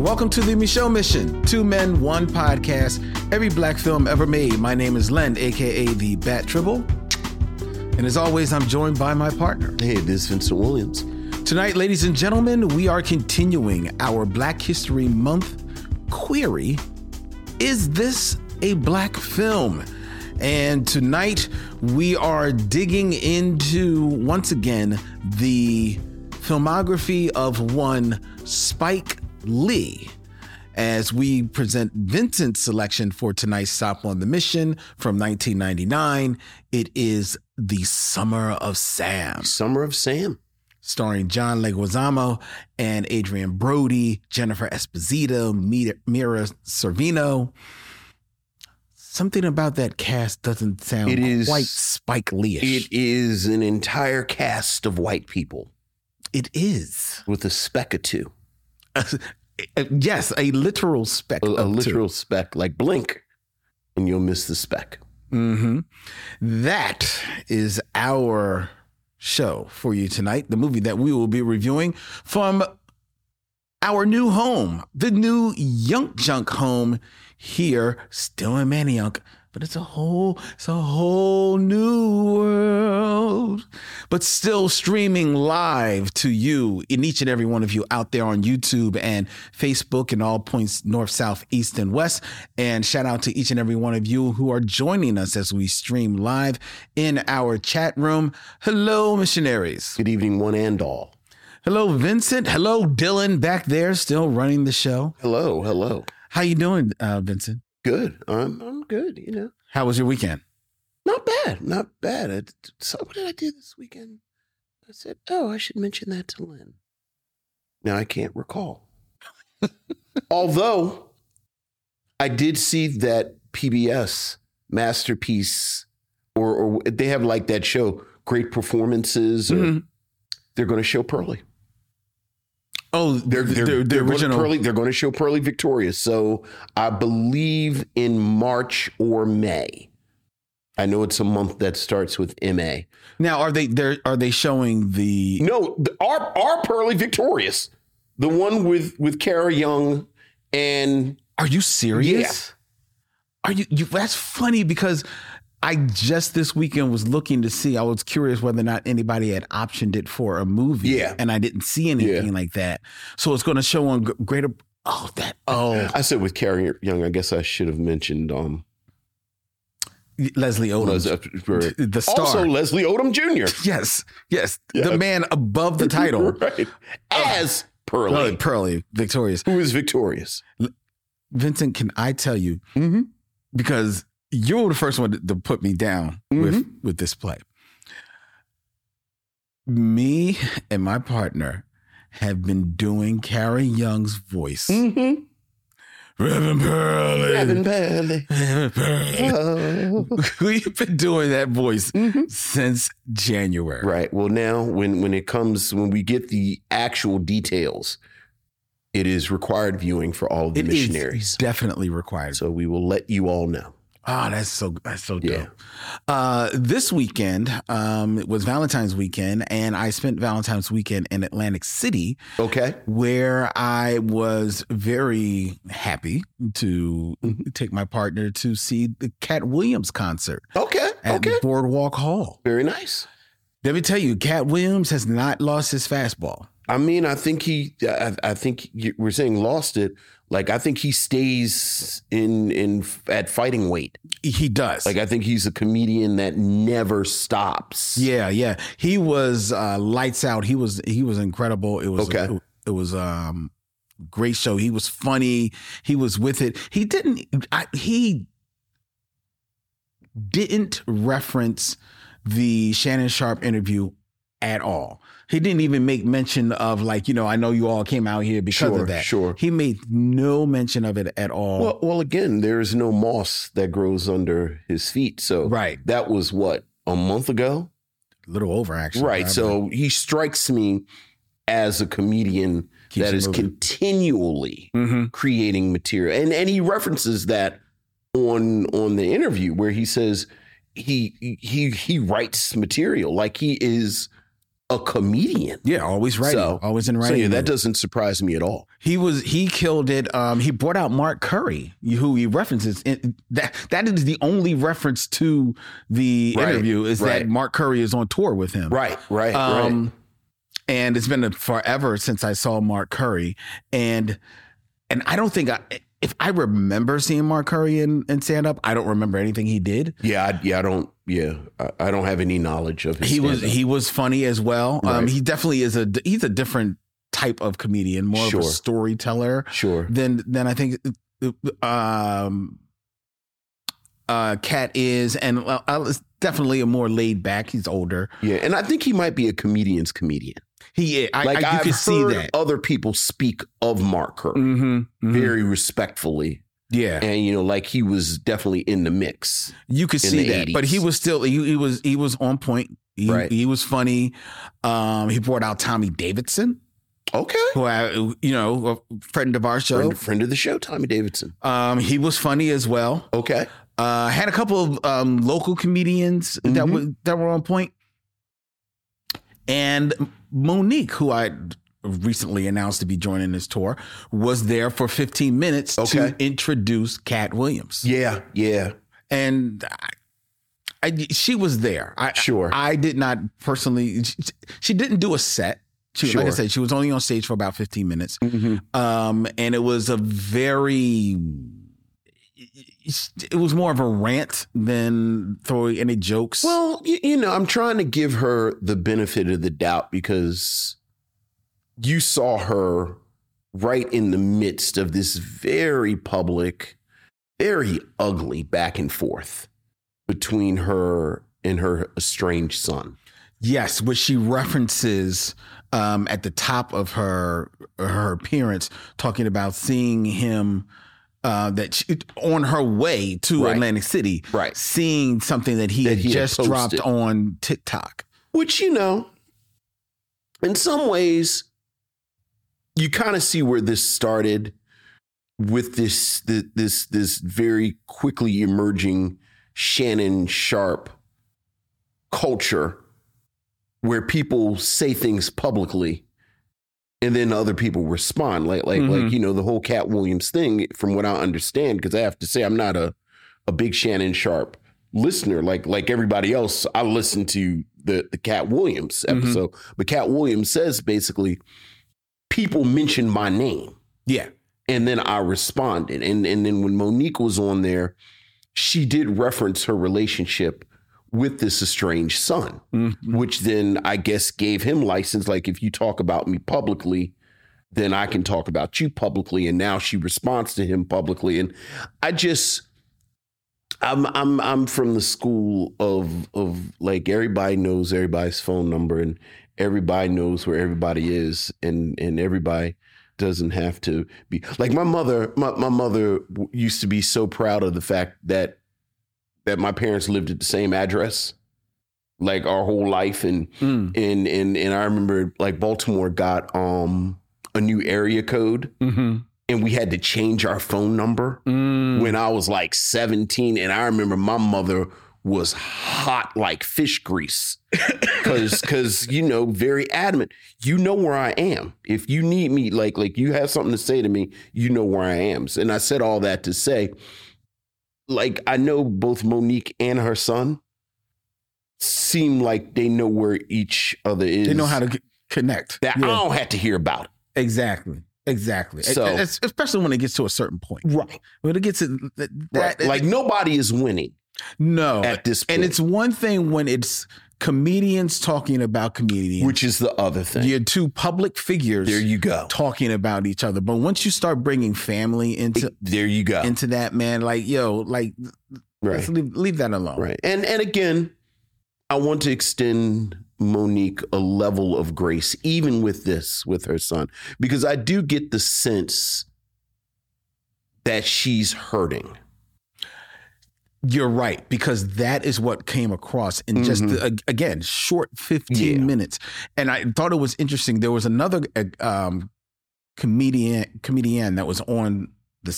welcome to the Micheaux Mission. Two men, one podcast, every black film ever made. My name is Len, aka the Bat Tribble. And as always, I'm joined by my partner. Hey, this is Vincent Williams. Tonight, ladies and gentlemen, we are continuing our Black History Month query Is this a black film? And tonight, we are digging into, once again, the filmography of one Spike Lee as we present Vincent's selection for tonight's Stop on the Mission from 1999. It is The Summer of Sam. Summer of Sam. Starring John Leguizamo and Adrien Brody, Jennifer Esposito, Mira Sorvino. Something about that cast doesn't sound It is- quite Spike Lee-ish. It is an entire cast of white people it is. with a speck or two, yes, a literal speck. a, a of two. literal speck, like blink, and you'll miss the speck. hmm That is our show for you tonight. The movie that we will be reviewing from our new home, the new Yunk Junk home here, still in Manayunk. But it's a whole, it's a whole new world. But still streaming live to you in each and every one of you out there on YouTube and Facebook and all points north, south, east, and west. And shout out to each and every one of you who are joining us as we stream live in our chat room. Hello, missionaries. Good evening, one and all. Hello, Vincent. Hello, Dylan back there, still running the show. Hello, hello. How you doing, uh, Vincent? Good. I'm I'm good. You know, How was your weekend? not bad, not bad. I, so what did I do this weekend? I said, oh, I should mention that to Lynn. Now I can't recall. Although I did see that PBS masterpiece, or or they have like that show, great performances. Or Mhm. They're going to show Purlie. Oh, They're they're, the, the they're going original. to Purlie. They're going to show Purlie victorious. So I believe in March or May. I know it's a month that starts with MA. Now, are they there? Are they showing the? No, the, our our Purlie victorious, the one with with Kara Young and Are you serious? Are you, you? That's funny because I just this weekend was looking to see. I was curious whether or not anybody had optioned it for a movie. Yeah. and I didn't see anything like that. So it's going to show on Greater. Oh, that. Oh, I said with Kara Young. I guess I should have mentioned um Leslie Odom, Les- uh, the star. also Leslie Odom Jr. yes, yes, Yeah. the man above the title. right as Purlie, Purlie, Purlie, victorious. who is victorious. Vincent, can I tell you Mm-hmm. because you were the first one to, to put me down with with this play. Me and my partner have been doing Kara Young's voice. Mm-hmm. Reverend Purlie. Evan Purlie. Reverend Purlie. Oh. We've been doing that voice Mhm. since January. Right. Well, now when when it comes when we get the actual details, it is required viewing for all of the It is missionaries. definitely required. So we will let you all know. Oh, that's so that's so dope. Yeah. Uh, this weekend um, it was Valentine's weekend, and I spent Valentine's weekend in Atlantic City, Okay. where I was very happy to Mm-hmm. take my partner to see the Katt Williams concert Okay. at Okay. Boardwalk Hall. Very nice. Let me tell you, Katt Williams has not lost his fastball. I mean, I think he. I, I think you, we're saying lost it. Like I think he stays in in at fighting weight. He does. Like I think he's a comedian that never stops. Yeah, yeah. He was uh, lights out. He was he was incredible. It was Okay. it, it was um great show. He was funny. He was with it. He didn't I, he didn't reference the Shannon Sharpe interview at all. He didn't even make mention of like, you know, I know you all came out here because Sure, of that. sure. He made no mention of it at all. Well, well, again, there is no moss that grows under his feet. So right. that was what a month ago. A little over actually. Right. So he strikes me as a comedian Keeps that is moving. continually hmm creating material. And and he references that on on the interview where he says he he he writes material like he is a comedian. Yeah, always writing, So- always in So writing. yeah, that doesn't surprise me at all. he was he killed it. Um, he brought out Mark Curry, who he references. In, that that is the only reference to the Right, interview is right. that Mark Curry is on tour with him. Right, right, right. Um, and it's been forever since I saw Mark Curry, and and I don't think I if I remember seeing Mark Curry in, in stand up, I don't remember anything he did. Yeah, I, yeah, I don't. Yeah, I, I don't have any knowledge of his He was stand-up. he was funny as well. Um, he definitely is a he's a different type of comedian, more of a storyteller sure. than than I think um uh Katt is, and uh, definitely a more laid back. He's older. Yeah, and I think he might be a comedian's comedian. He I, Like I, you have can heard see that. other people speak of Mark Curry Mm-hmm, very respectfully, yeah. and you know, like he was definitely in the mix. You could see that, but he was still he, he was he was on point. He, Right. he was funny. Um, he brought out Tommy Davidson, Okay, who I, you know a friend of our show. friend, friend of the show, Tommy Davidson. Um, he was funny as well. Okay, Uh, had a couple of um, local comedians that Mhm. were that were on point, and Mo'Nique, who I recently announced to be joining this tour, was there for 15 minutes Okay. to introduce Katt Williams. yeah, yeah, and I, I, she was there. I, Sure. I did not personally. She, she didn't do a set. She, Like I said, she was only on stage for about fifteen minutes, Mhm. um, and it was a very. It was more of a rant than throwing any jokes. Well, you, you know, I'm trying to give her the benefit of the doubt because you saw her right in the midst of this very public, very ugly back and forth between her and her estranged son. Yes, which she references um, at the top of her her appearance, talking about seeing him uh, that she, on her way to Right. Atlantic City, Right. Seeing something that he That had he had just dropped on TikTok. Which, you know, in some ways, you kind of see where this started with this th- this this very quickly emerging Shannon Sharpe culture where people say things publicly and then other people respond like like like Mhm. you know the whole Katt Williams thing from what I understand because I have to say I'm not a a big Shannon Sharpe listener like like everybody else I listen to the the Katt Williams Mhm. episode but Katt Williams says basically people mention my name Yeah, and then I responded. And and then when Mo'Nique was on there, she did reference her relationship with this estranged son, Mhm. which then I guess gave him license. Like if you talk about me publicly, then I can talk about you publicly. And now she responds to him publicly. And I just I'm I'm I'm from the school of of like everybody knows everybody's phone number and everybody knows where everybody is and and everybody doesn't have to be like my mother my, my mother used to be so proud of the fact that that my parents lived at the same address like our whole life. And Mm. and and and I remember like Baltimore got um a new area code. Mm-hmm. and we had to change our phone number Mm. when I was like 17 and I remember my mother was hot like fish grease. Cuz cuz you know very adamant. You know where I am. If you need me like like you have something to say to me you know where I am. And I said all that to say like I know both Mo'Nique and her son seem like they know where each other is They know how to c- connect. that Yeah, I don't have to hear about it exactly, exactly. So- especially when it gets to a certain point. right, When it gets to that, right. that- like nobody is winning no, at this point and it's one thing when it's comedians talking about comedians, which is the other thing you're two public figures There you go. talking about each other. But once you start bringing family into There you go. into that, man, like yo, like let's Right. leave, leave that alone. Right. And and again, I want to extend Mo'Nique a level of grace, even with this, with her son, because I do get the sense that she's hurting. You're right because that is what came across in just Mhm. the, again short 15 Yeah. minutes, and I thought it was interesting. There was another um, comedian comedian that was on the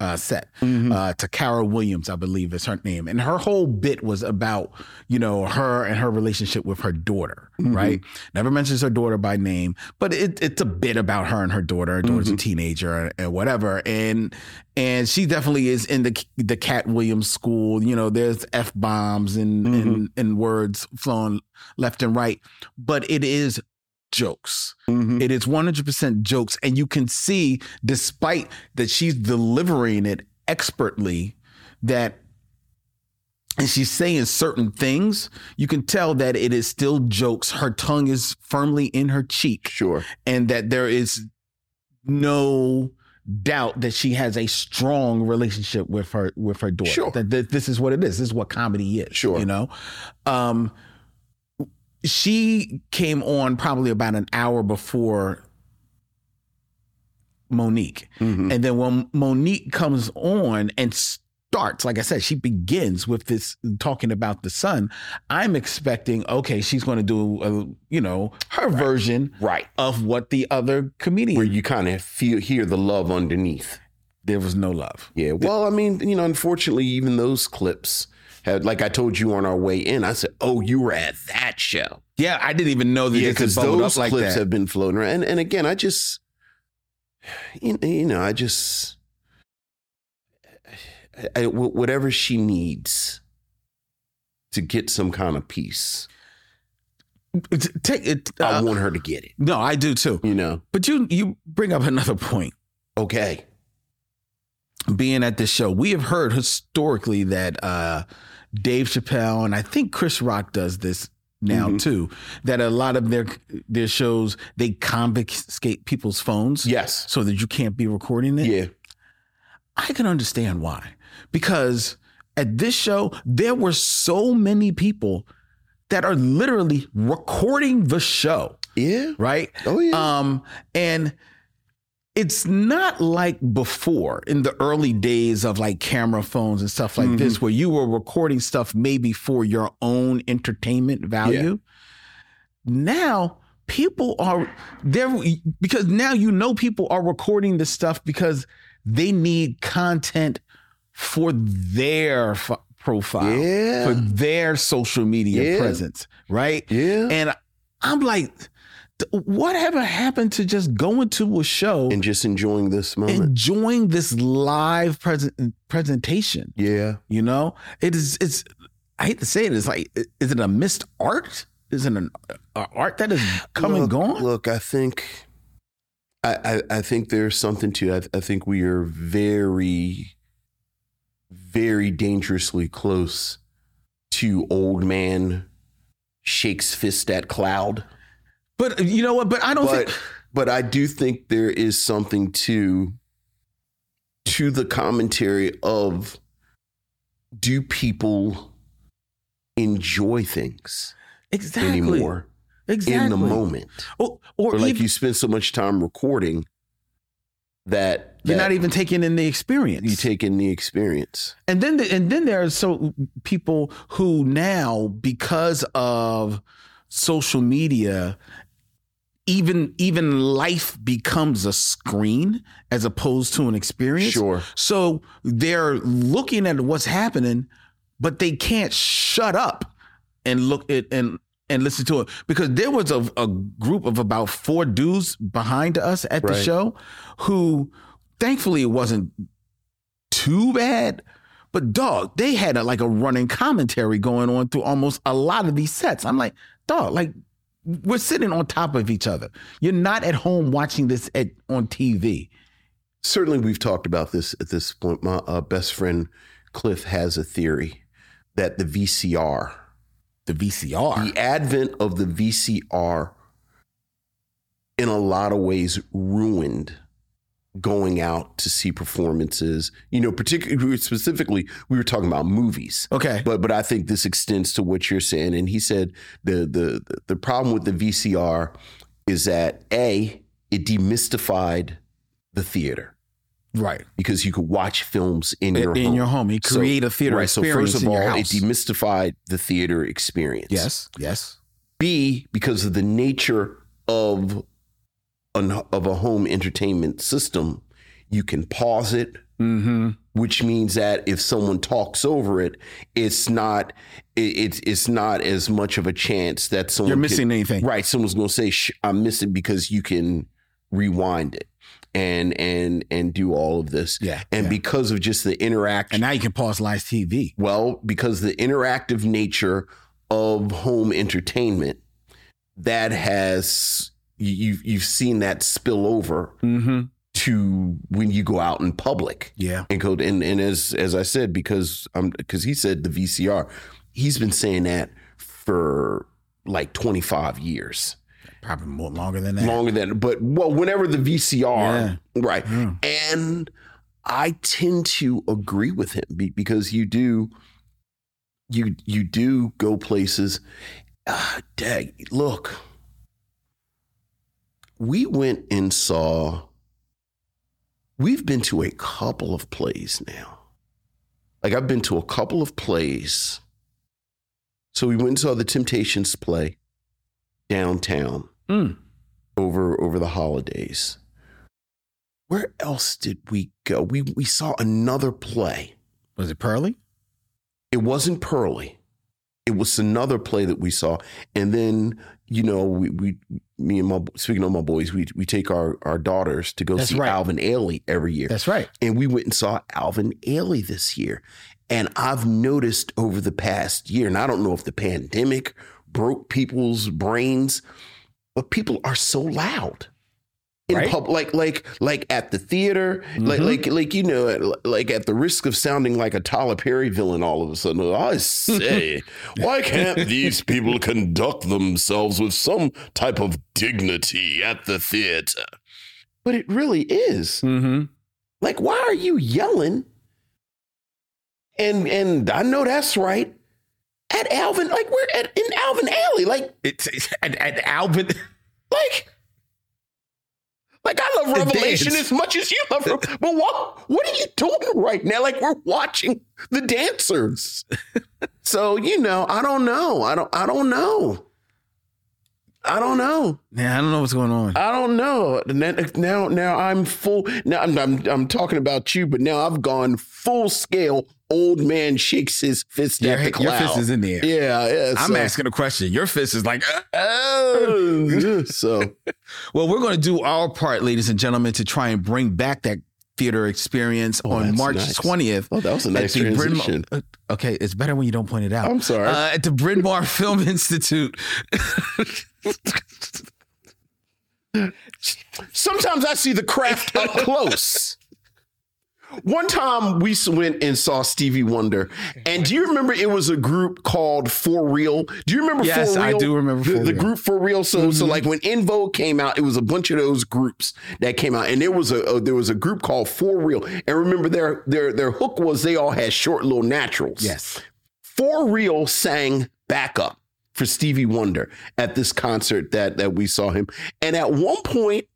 uh, set. Uh, Takara Williams, I believe, is her name, and her whole bit was about you know her and her relationship with her daughter. Right, never mentions her daughter by name, but it, it's a bit about her and her daughter. Her daughter's a teenager and whatever, and and she definitely is in the the Katt Williams school. You know, there's f bombs and, and and words flowing left and right, but it is jokes. Mhm. It is 100% jokes. And you can see, despite that she's delivering it expertly, that and she's saying certain things, you can tell that it is still jokes. Her tongue is firmly in her cheek, Sure. and that there is no doubt that she has a strong relationship with her with her daughter. Sure. That, that this is what it is. This is what comedy is. Sure. You know? Um she came on probably about an hour before Mo'Nique. Mhm. And then when Mo'Nique comes on and starts, like I said, she begins with this talking about the son. I'm expecting, okay, she's going to do, a, you know, her version Right. of what the other comedian. Where you kind of feel hear the love underneath. there was no love. Yeah. Well, I mean, you know, unfortunately, even those clips had, like I told you on our way in, I said, "Oh, you were at that show." Yeah, I didn't even know that Yeah, because those up like clips that. have been floating around. And, and again, I just, you you know, I just, I, I- whatever she needs to get some kind of peace, Take it. I uh, want her to get it. no, I do too. You know? But you you bring up another point. Okay. being at this show, we have heard historically that uh, Dave Chappelle and I think Chris Rock does this now Mhm. too. That a lot of their their shows they confiscate people's phones, Yes. so that you can't be recording it. Yeah. I can understand why, because at this show there were so many people that are literally recording the show, Yeah. right? Oh yeah. Um, and it's not like before in the early days of like camera phones and stuff like this, mm-hmm. where you were recording stuff maybe for your own entertainment value. Now people are there because now you know people are recording this stuff because they need content for their f- profile, Yeah. for their social media Yeah. presence, right? yeah. And I'm like, whatever happened to just going to a show, and just enjoying this moment. enjoying this live present presentation? yeah. You know, it is. It's. I hate to say it. It's like, is it a missed art? Is it an a art that is come and gone? Look, I think, I, I, I think there's something to. I, I think we are very, very dangerously close to old man shakes fist at cloud. But uh, you know what? But I don't But think. but I do think there is something to to the commentary of do people enjoy things Exactly. anymore Exactly. in the moment? Or, or, or like even, you spend so much time recording that, you're that not even taking in the experience. you take in the experience. And then the, and then there are so people who now because of social media even even life becomes a screen as opposed to an experience. Sure. So they're looking at what's happening but they can't shut up and look at and and listen to it because there was a, a group of about four dudes behind us at the show who thankfully it wasn't too bad but dog they had a, like a running commentary going on through almost a lot of these sets i'm like dog like we're sitting on top of each other. You're not at home watching this at on tv Certainly, we've talked about this at this point. My uh, best friend Cliff has a theory that the VCR, the vcr the advent of the VCR, in a lot of ways ruined going out to see performances. You know, particularly specifically, we were talking about movies. okay But but I think this extends to what you're saying. And he said the the the problem with the VCR is that a it demystified the theater right because you could watch films in your in home. your home you So- create a theater right. So first of all, it demystified the theater experience. yes yes B because of the nature of an, of a home entertainment system, you can pause it, Mm-hmm. which means that if someone talks over it, it's not it's it's not as much of a chance that someone You're can- missing anything. right. Someone's going to say Shh, I'm missing because you can rewind it and and and do all of this, Yeah. and yeah. because of just the interaction. and now you can pause live TV. Well, because the interactive nature of home entertainment, that has you've you've seen that spill over Mm-hmm. to when you go out in public Yeah. and go and and as as I said because um because he said the VCR, he's been saying that for like twenty five years, Probably more longer than that. longer than but well whenever the VCR right Mm. and I tend to agree with him because you do you you do go places. Ah, dag, look, we went and saw. We've been to a couple of plays now. Like I've been to a couple of plays. So we went and saw the Temptations play downtown Mm. over over the holidays. Where else did we go? We we saw another play. Was it Purlie? It wasn't Purlie. It was another play that we saw. And then, you know, we, we me and my speaking of my boys, we we take our our daughters to go That's see right. Alvin Ailey every year. That's right. and we went and saw Alvin Ailey this year. And I've noticed over the past year, and I don't know if the pandemic broke people's brains, but people are so loud in Right. pub, like like like at the theater, like Mhm. like like you know, like at the risk of sounding like a Tyler Perry villain. All of a sudden, I say, why can't these people conduct themselves with some type of dignity at the theater? But it really is. Mm-hmm. Like, why are you yelling? And and I know that's right. At Alvin, like we're at in Alvin Ailey, like It's, it's at, at Alvin. like like I love Revelation as much as you love but what what are you doing right now? Like we're watching the dancers. so, you know, I don't know. I don't I don't know. I don't know. Man, I don't know what's going on. I don't know. Now, now I'm full. Now I'm, I'm, I'm talking about you, but now I've gone full scale. Old man shakes his fist Your, at the cloud. your fist is in the air. Yeah, yeah. I'm so, asking a question. Your fist is like, Oh, so well, we're going to do our part, ladies and gentlemen, to try and bring back that theater experience Oh, on March nice. 20th. oh, that was a nice the Bryn Mawr- transition. uh, okay, it's better when you don't point it out. I'm sorry. Uh, at the Bryn Mawr Film Institute. Sometimes I see the craft up close. One time we went and saw Stevie Wonder, and do you remember it was a group called For Real? Do you remember Yes, For I do remember the, the Real. group For Real. So, so Mhm. like when En Vogue came out, it was a bunch of those groups that came out, and there was a, a there was a group called For Real. And remember their their their hook was they all had short little naturals. yes. For Real sang backup for Stevie Wonder at this concert that that we saw him. And at one point,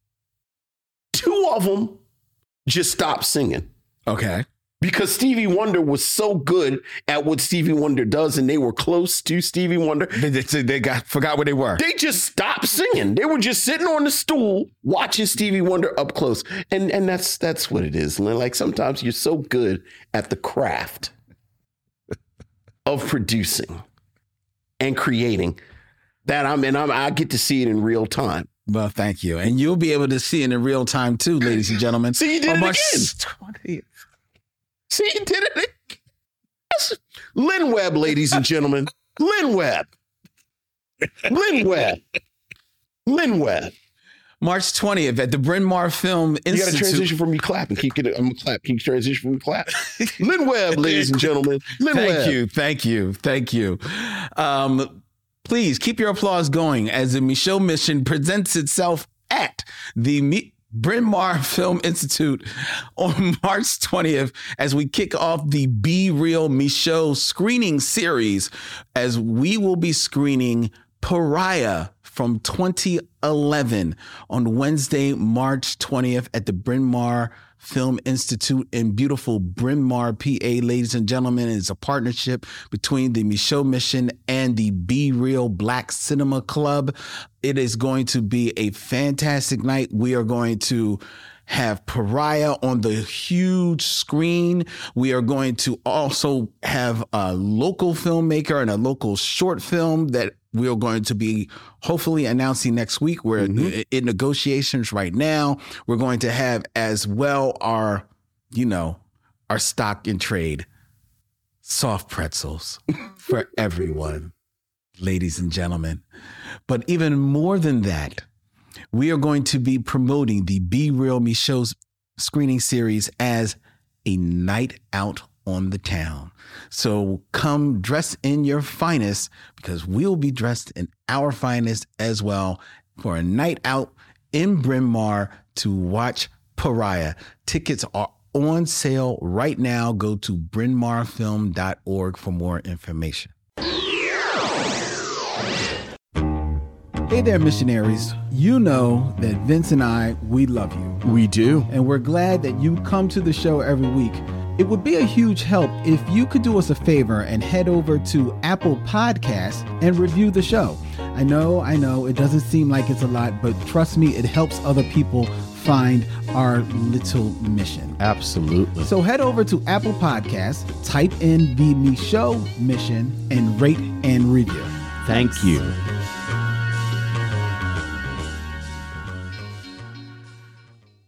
two of them just stopped singing Okay. because Stevie Wonder was so good at what Stevie Wonder does, and they were close to Stevie Wonder. They, they, they got forgot where they were. They just stopped singing. They were just sitting on the stool watching Stevie Wonder up close, and and that's that's what it is. Lynn. Like sometimes you're so good at the craft of producing and creating that I'm and I'm, I get to see it in real time. Well, thank you. And you'll be able to see it in real time too, ladies and gentlemen. See, you did on it March again. 20th. See, you did it. That's Lynn Webb, ladies and gentlemen. Lynn Webb. Lynn Webb. Lynn Webb. March 20th at the Bryn Mawr Film Institute. You got to transition from me clapping. Keep getting. I'm gonna clap. Keep transition from me clap. Lynn Webb, ladies and gentlemen. Lynn Thank Webb. you. Thank you. Thank you. Um, please keep your applause going as the Micheaux Mission presents itself at the Bryn Mawr Film Institute on March 20th as we kick off the Be Real Micheaux screening series as we will be screening Pariah from 2011 on Wednesday, March 20th at the Bryn Mawr Film Institute in beautiful Bryn Mawr, PA. Ladies and gentlemen, it's a partnership between the Micheaux Mission and the Be Real Black Cinema Club. It is going to be a fantastic night. We are going to have Pariah on the huge screen. We are going to also have a local filmmaker and a local short film that we are going to be hopefully announcing next week. We're mm-hmm. in negotiations right now. We're going to have as well our, you know, our stock in trade soft pretzels for everyone, ladies and gentlemen. But even more than that, we are going to be promoting the Be Real Micheaux's screening series as a night out on the town. So come dress in your finest because we'll be dressed in our finest as well for a night out in Bryn Mawr to watch Pariah. Tickets are on sale right now. Go to brynmawrfilm.org for more information. Hey there, missionaries. You know that Vince and I, we love you. We do. And we're glad that you come to the show every week. It would be a huge help if you could do us a favor and head over to Apple Podcasts and review the show. I know, I know, it doesn't seem like it's a lot, but trust me, it helps other people find our little mission. Absolutely. So head over to Apple Podcasts, type in the Micheaux mission, and rate and review. Thank you.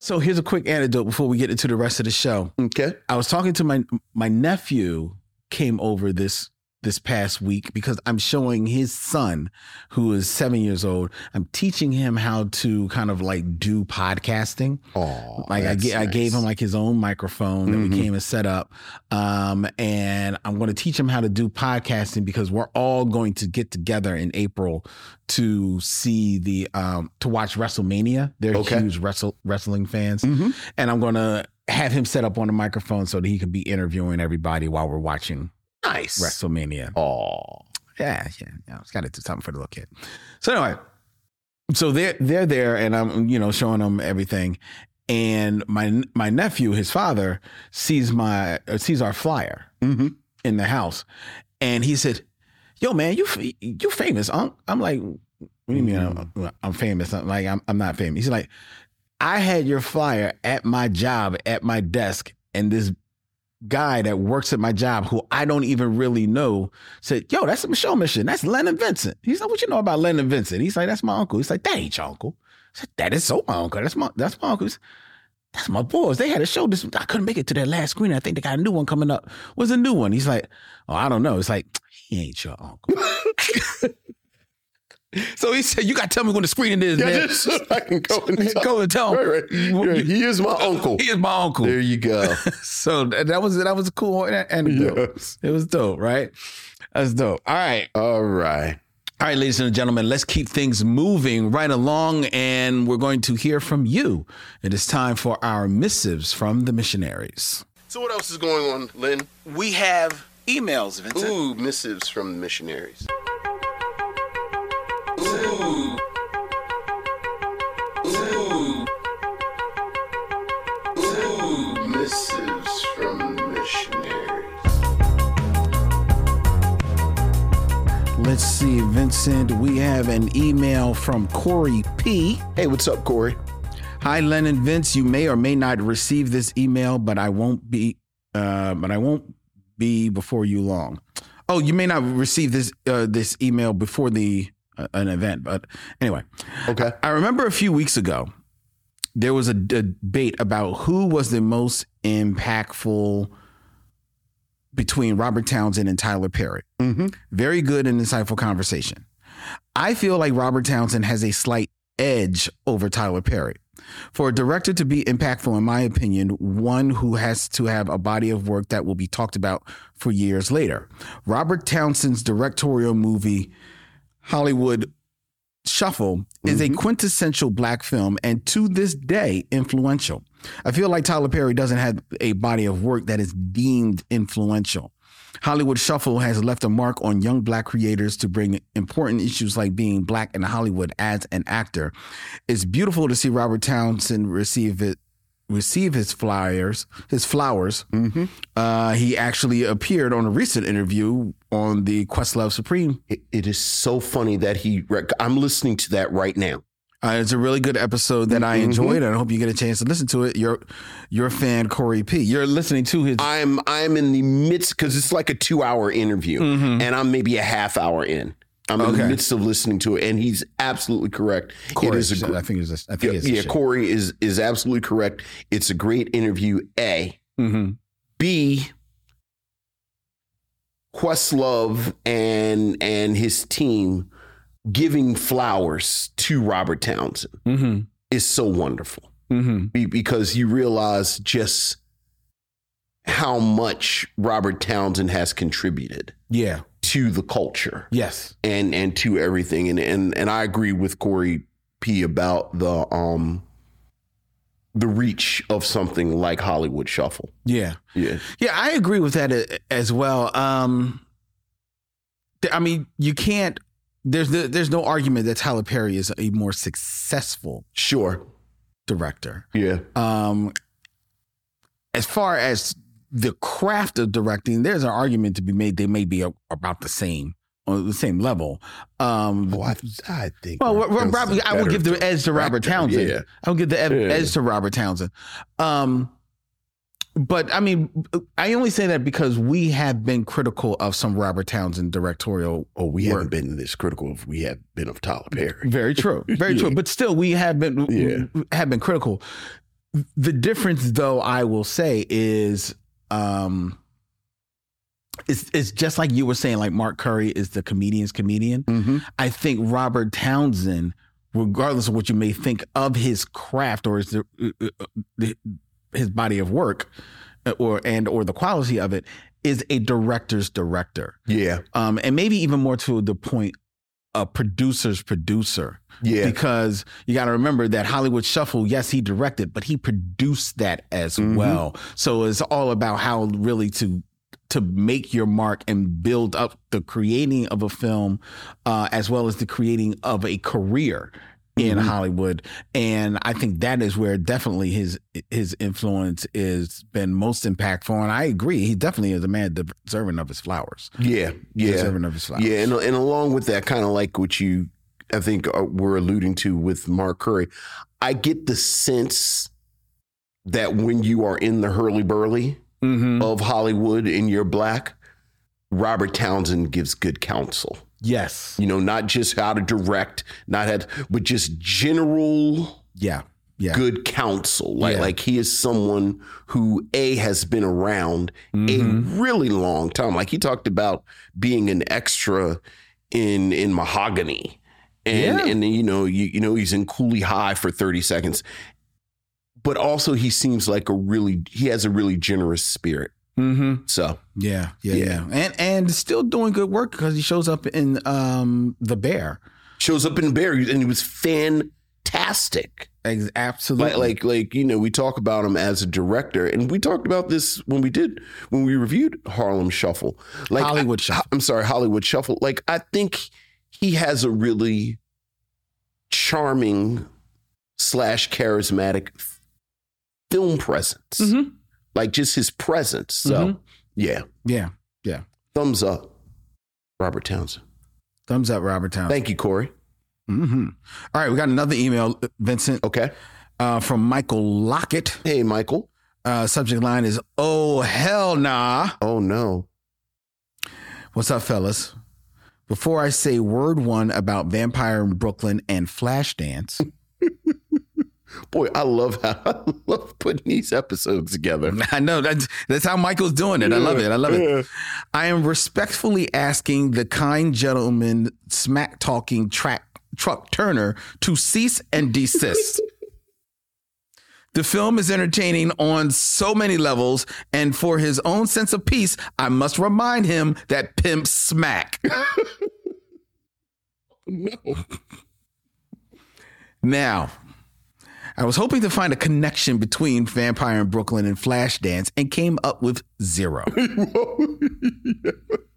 So here's a quick anecdote before we get into the rest of the show. Okay. I was talking to my my nephew came over this this past week because I'm showing his son, who is seven years old. I'm teaching him how to kind of like do podcasting. Oh, like I, nice. I gave him like his own microphone that mm-hmm. we came and set up, um, and I'm going to teach him how to do podcasting because we're all going to get together in April to see the um, to watch WrestleMania. They're okay. huge wrestle, wrestling fans, mm-hmm. and I'm going to have him set up on a microphone so that he can be interviewing everybody while we're watching Nice. WrestleMania. Oh. Yeah, yeah. yeah. It's got to do something for the little kid. So anyway, so they're they're there, and I'm you know showing them everything, and my my nephew, his father, sees my uh, sees our flyer mm-hmm. in the house, and he said, "Yo, man, you you famous?" I'm, I'm like, "What do you mean mm-hmm. I'm, I'm, famous?" I'm like, I'm, I'm not famous. He's like, "I had your flyer at my job at my desk, and this guy that works at my job who I don't even really know said, Yo, that's a Micheaux mission. That's Lennon Vincent. He's like, What you know about Lennon Vincent? He's like, That's my uncle. He's like, That ain't your uncle. I said, That is so my uncle. That's my that's my uncle. that's my boys. They had a show this I couldn't make it to their last screen. I think they got a new one coming up. What's a new one? He's like, Oh, I don't know. It's like, he ain't your uncle. So he said, "You got to tell me when the screening is, yeah, man. Just so I can go and go and tell him. Right, right. He is my uncle. He is my uncle. There you go. so that was that was a cool anecdote. Yes. It was dope, right? That's dope. All right, all right. All right, ladies and gentlemen, let's keep things moving right along, and we're going to hear from you. It is time for our missives from the missionaries. So, what else is going on, Lynn? We have emails, Vincent. Ooh, missives from the missionaries. Missives from missionaries. Let's see, Vincent. We have an email from Corey P. Hey, what's up, Corey? Hi, Len and Vince. You may or may not receive this email, but I won't be. Uh, but I won't be before you long. Oh, you may not receive this uh, this email before the an event. But anyway, okay. I remember a few weeks ago there was a debate about who was the most impactful between Robert Townsend and Tyler Perry. Mm-hmm. Very good and insightful conversation. I feel like Robert Townsend has a slight edge over Tyler Perry. For a director to be impactful, in my opinion, one who has to have a body of work that will be talked about for years later. Robert Townsend's directorial movie Hollywood Shuffle is mm-hmm. a quintessential black film and to this day influential. I feel like Tyler Perry doesn't have a body of work that is deemed influential. Hollywood Shuffle has left a mark on young black creators to bring important issues like being black in Hollywood as an actor. It's beautiful to see Robert Townsend receive it receive his flyers, his flowers. Mm-hmm. Uh, he actually appeared on a recent interview on the Questlove Supreme. it, it is so funny that he. I'm listening to that right now. Uh, it's a really good episode that I enjoyed, and I hope you get a chance to listen to it. Your your fan Corey P. You're listening to his. I'm I'm in the midst because it's like a two hour interview, and I'm maybe a half hour in. I'm in the midst of listening to it, and he's absolutely correct. Corey, it is a gr- I think it's. I think yeah, yeah, Corey is is absolutely correct. It's a great interview. A hmm B. Questlove and and his team giving flowers to Robert Townsend hmm is so wonderful hmm Be- because you realize just how much Robert Townsend has contributed Yeah. to the culture Yes. and and to everything and and and I agree with Corey P about the um the reach of something like Hollywood Shuffle. Yeah. Yeah. Yeah, I agree with that as well. Um, I mean, you can't. There's the, there's no argument that Tyler Perry is a more successful Sure. director. Yeah. Um, as far as the craft of directing, there's an argument to be made. They may be a, about the same on the same level. Um, Oh, I, I think. well, Robert Rob- Townsend's Rob- I would give the edge to Robert Townsend. Yeah. I would give the ed- Yeah. edge to Robert Townsend. Um, but I mean, I only say that because we have been critical of some Robert Townsend directorial. Oh, we work. haven't been this critical Of, we have been of Tyler Perry. Very true. Very Yeah. true. But still, we have been Yeah. have been critical. The difference, though, I will say, is um, it's it's just like you were saying. Like Mark Curry is the comedian's comedian. Mm-hmm. I think Robert Townsend, regardless of what you may think of his craft or his uh, uh, his body of work, uh, or and or the quality of it, is a director's director, Yeah. um, and maybe even more to the point, a producer's producer. Yeah. Because you got to remember that Hollywood Shuffle, yes, he directed, but he produced that as Mhm. well. So it's all about how really to to make your mark and build up the creating of a film, uh, as well as the creating of a career in Mhm. Hollywood. And I think that is where definitely his his influence is been most impactful. And I agree, he definitely is a man deserving of his flowers. Yeah. Yeah. deserving of his flowers. Yeah, and and along with that, kind of like what you, I think, uh, were alluding to with Mark Curry, I get the sense that when you are in the hurly burly Mm-hmm. of Hollywood and you're black, Robert Townsend gives good counsel. Yes. You know, not just how to direct, not how, but just general Yeah. Yeah. good counsel. Like, Yeah. like he is someone who a has been around Mhm. a really long time. Like he talked about being an extra in in Mahogany, and Yeah. and you know you you know he's in Cooley High for thirty seconds, but also he seems like a really he has a really generous spirit. Mm-hmm. So Yeah, yeah, Yeah. yeah, and and still doing good work because he shows up in um the Bear. shows up in Bear, and he was fantastic. Absolutely, Like, like, like, you know, we talk about him as a director, and we talked about this when we did when we reviewed Harlem Shuffle, like Hollywood I, Shuffle. I'm sorry, Hollywood Shuffle. Like, I think he has a really charming slash charismatic film presence, Mhm. Like just his presence. So, Mhm. yeah, yeah. thumbs up, Robert Townsend. Thumbs up, Robert Townsend. Thank you, Corey. hmm All right, we got another email, Vincent, Okay, uh, from Michael Lockett. hey, Michael. Uh, subject line is "Oh hell nah." Oh no, What's up, fellas? Before I say word one about Vampire in Brooklyn and Flashdance, boy, I love how I love putting these episodes together. I know that's that's how Michael's doing it. I love it. I love it. I am respectfully asking the kind gentleman smack talking track truck Turner to cease and desist. the film is entertaining on so many levels, and for his own sense of peace, I must remind him that pimp smack. No. Now, I was hoping to find a connection between Vampire in Brooklyn and Flashdance and came up with zero.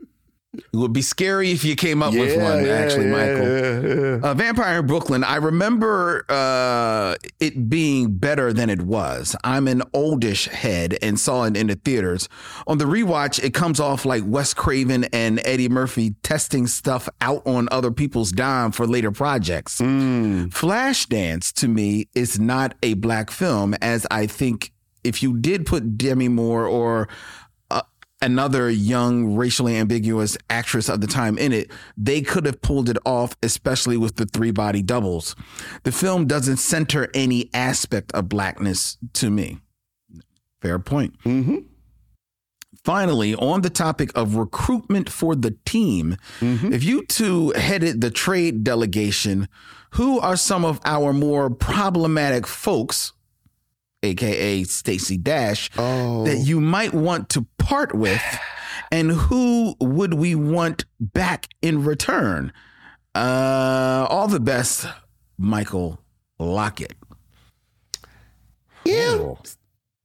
It would be scary if you came up with one, actually, Michael. yeah, yeah. Uh, Vampire in Brooklyn, I remember uh, it being better than it was. I'm an oldish head and saw it in the theaters. On the rewatch, it comes off like Wes Craven and Eddie Murphy testing stuff out on other people's dime for later projects. Flashdance, to me, is not a black film, as I think if you did put Demi Moore or another young racially ambiguous actress of the time in it, they could have pulled it off, especially with the three body doubles. The film doesn't center any aspect of blackness to me. Fair point. Mm-hmm. Finally, on the topic of recruitment for the team, mm-hmm. if you two headed the trade delegation, who are some of our more problematic folks, aka Stacey Dash, Oh. that you might want to part with, and who would we want back in return? Uh, all the best, Michael Lockett. Yeah.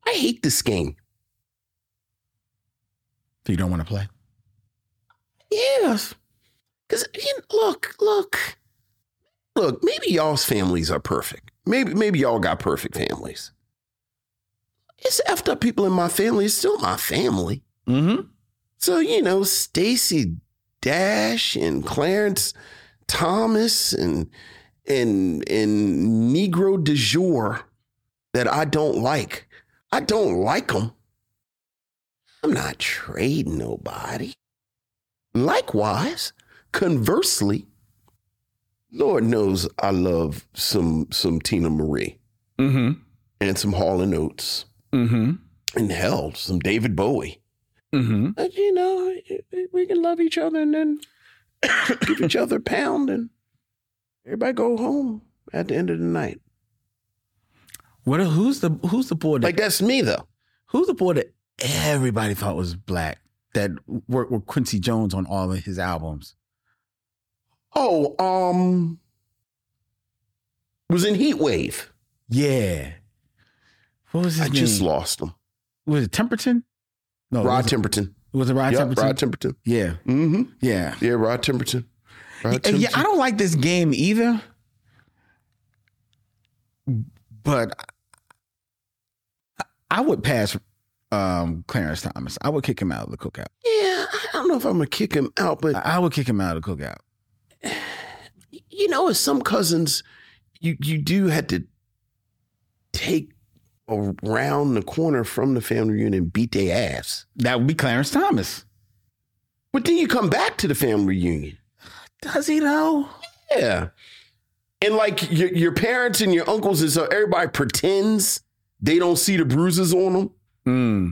I hate this game. So you don't want to play? Yes. Because you know, look, look, look. Maybe y'all's families are perfect. Maybe maybe y'all got perfect families. It's effed up people in my family. It's still my family. Mm-hmm. So you know, Stacey Dash and Clarence Thomas and and and Negro de jour that I don't like. I don't like them. I'm not trading nobody. Likewise, conversely, Lord knows I love some some Teena Marie Mm-hmm. and some Hall and Oates Mm-hmm. and hell, some David Bowie. Mm-hmm. But you know, we can love each other and then give each other a pound and everybody go home at the end of the night. What? Who's the Who's the boy that Like that's me though. Who's the boy that everybody thought was black that worked with Quincy Jones on all of his albums? Oh, um, was in Heat Wave. Yeah. What was his I name? just lost him. Was it Temperton? No, Rod was it, Temperton. was it Rod Yep, Temperton? Rod Temperton. yeah, Mm-hmm. yeah. Yeah, Rod Temperton. Rod Yeah, yeah, I don't like this game either. But I- I would pass um, Clarence Thomas. I would kick him out of the cookout. Yeah, I don't know if I'm gonna kick him out, but I I would kick him out of the cookout. you know, as some cousins, you you do have to take around the corner from the family reunion and beat their ass. That would be Clarence Thomas. But then you come back to the family reunion. Does he though? Yeah. And like your, your parents and your uncles and so everybody pretends they don't see the bruises on them. Hmm.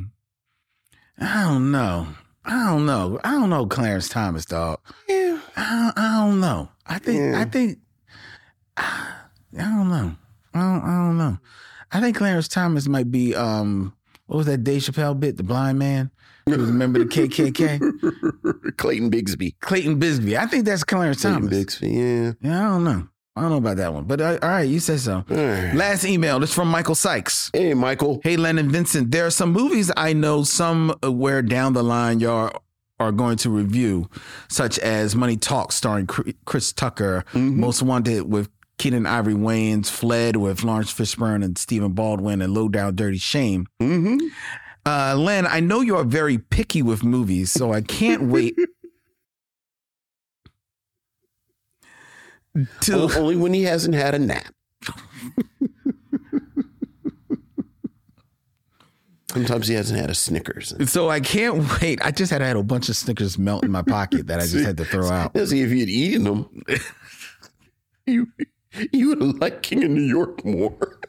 I don't know. I don't know. I don't know Clarence Thomas, dog. Yeah. I don't, I don't know. I think. Yeah. I think. I don't know. I don't, I don't know. I think Clarence Thomas might be. Um, what was that Dave Chappelle bit? The blind man. He was a member of the KKK. Clayton Bigsby. Clayton Bisbee. I think that's Clarence Clayton Thomas. Bigsby, yeah. Yeah, I don't know. I don't know about that one. But uh, all right, you said so. Right. Last email. This from Michael Sykes. Hey, Michael. Hey, Len and Vincent, there are some movies I know somewhere down the line y'all are going to review, such as Money Talk starring Chris Tucker, Most Wanted with Keenen Ivory Wayans, Fled with Laurence Fishburne and Stephen Baldwin, and Low Down Dirty Shame. Mm-hmm. Uh, Len, I know you're very picky with movies, so I can't wait. Only when he hasn't had a nap. Sometimes he hasn't had a Snickers. So I can't wait. I just had had a bunch of Snickers melt in my pocket that I just had to throw out. See if you'd eaten them. you you would liked King of New York more.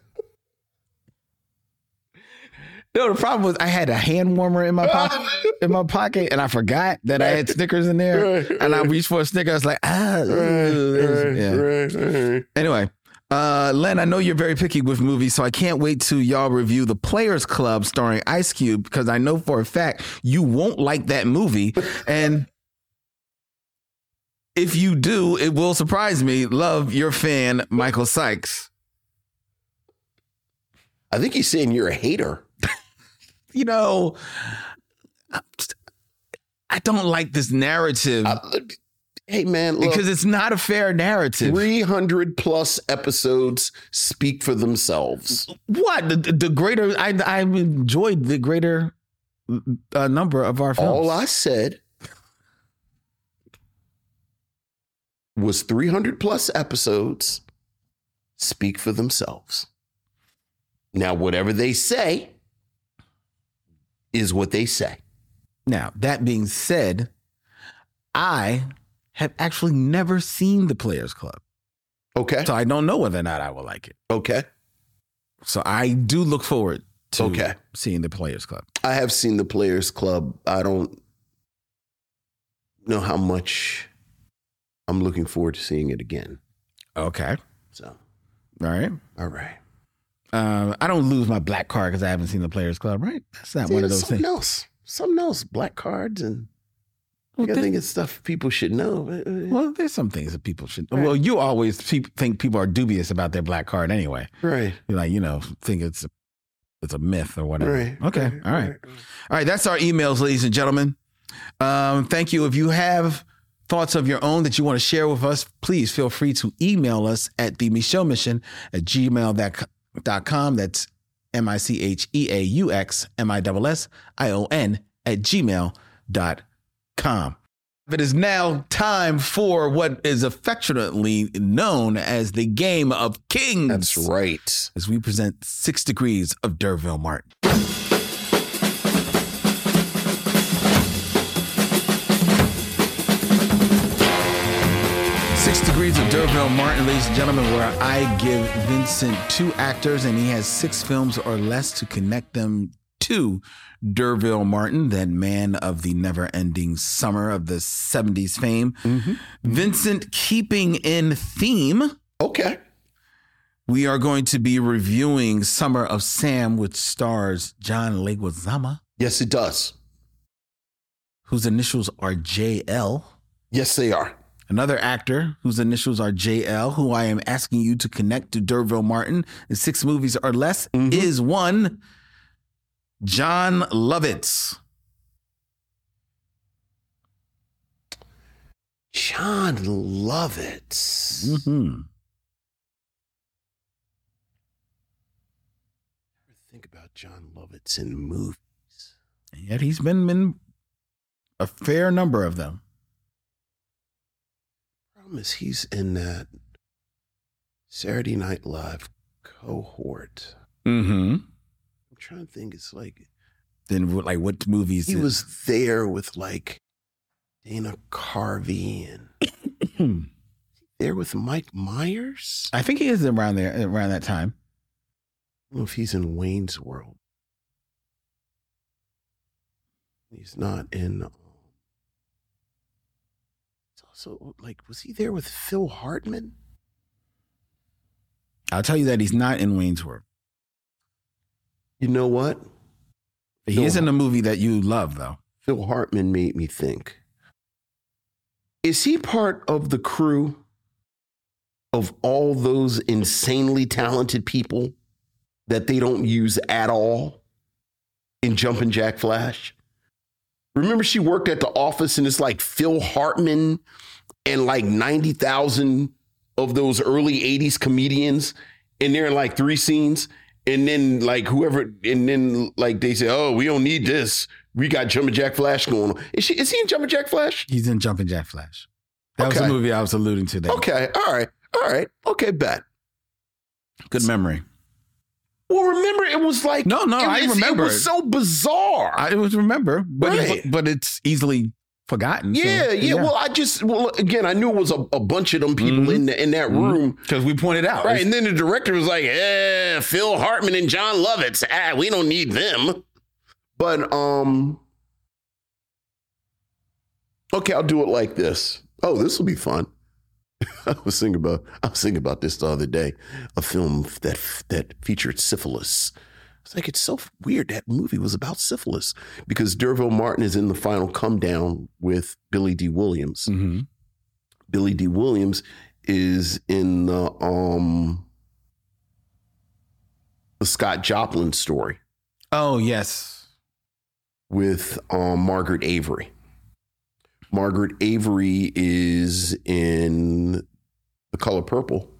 No, the problem was I had a hand warmer in my pocket, in my pocket, and I forgot that I had Snickers in there. Right, and I reached for a Snicker. I was like, ah. yeah. right, right. Anyway, uh, Len, I know you're very picky with movies, so I can't wait to y'all review The Players Club starring Ice Cube because I know for a fact you won't like that movie, and. If you do, it will surprise me. Love your fan, Michael Sykes. I think he's saying you're a hater. You know, I don't like this narrative Uh, hey man, look, because it's not a fair narrative. 300 plus episodes speak for themselves. What the, the greater I I enjoyed the greater uh, number of our films. All I said was 300 plus episodes speak for themselves. Now, whatever they say is what they say. Now, that being said, I have actually never seen the Players Club. Okay. So I don't know whether or not I will like it. Okay. So I do look forward to Okay. seeing the Players Club. I have seen the Players Club. I don't know how much I'm looking forward to seeing it again. Okay. So, All right. all right. Um, I don't lose my black card because I haven't seen the Players Club, right? That's not one of those something things. else. Something else. Black cards and Well, I think it's stuff people should know. Uh, uh, well, there's some things that people should. Right. Well, you always think people are dubious about their black card anyway. Right. You like, you know, think it's a, it's a myth or whatever. Right. Okay. right, All right. right. All right, that's our emails, ladies and gentlemen. Um, thank you. If you have thoughts of your own that you want to share with us, please feel free to email us at the Micheaux Mission at gmail.com. That's M I C H E A U X M I S S I O N at gmail.com. It is now time for what is affectionately known as the Game of Kings. That's right. As we present Six Degrees of D'Urville Martin. D'Urville Martin, ladies and gentlemen, where I give Vincent two actors and he has six films or less to connect them to D'Urville Martin, that man of the never ending summer of the 70s fame. Mm-hmm. Vincent, keeping in theme, Okay. we are going to be reviewing Summer of Sam, which stars John Leguizamo, Yes, it does. whose initials are JL. Yes, they are. Another actor whose initials are JL, who I am asking you to connect to D'Urville Martin in six movies or less, is one Jon Lovitz. Jon Lovitz. hmm Never Think about Jon Lovitz in movies. And yet he's been in a fair number of them. Problem is, he's in that Saturday Night Live cohort. Mm-hmm. I'm trying to think. It's like Then, like, what movies? he was there with like Dana Carvey and there with Mike Myers. I think he is around there around that time. I don't know if he's in Wayne's World. He's not in. It's also like, was he there with Phil Hartman? I'll tell you that he's not in Wayne's World. You know what? He Phil is in a movie that you love, though. Phil Hartman made me think. Is he part of the crew of all those insanely talented people that they don't use at all in Jumpin' Jack Flash? Remember, she worked at the office and it's like Phil Hartman and like 90,000 of those early 80s comedians, and they're in like three scenes. And then, like, whoever, and then, like, they say, Oh, we don't need this. We got Jumpin' Jack Flash going on. Is, she, is he in Jumpin' Jack Flash? He's in Jumpin' Jack Flash. That was Okay. the movie I was alluding to there. Okay. All right. All right. Okay, bet. Good memory. Well, remember, it was like, No, no, it, I remember It it. was so bizarre. I was remember, but Right. it, but it's easily forgotten. so, yeah, yeah, Well, I just, well, again, I knew it was a, a bunch of them people Mhm. in the, in that room. because we pointed out, Right. And then the director was like, eh, Phil Hartman and Jon Lovitz. Ah, we don't need them. But um Okay, I'll do it like this. Oh, this will be fun. I was thinking about I was thinking about this the other day. A film that that featured syphilis. It's like it's so weird that movie was about syphilis because D'Urville Martin is in the final come down with Billy Dee Williams. Mhm. Billy Dee Williams is in the um the Scott Joplin story Oh yes, with um Margaret Avery. Margaret Avery is in The Color Purple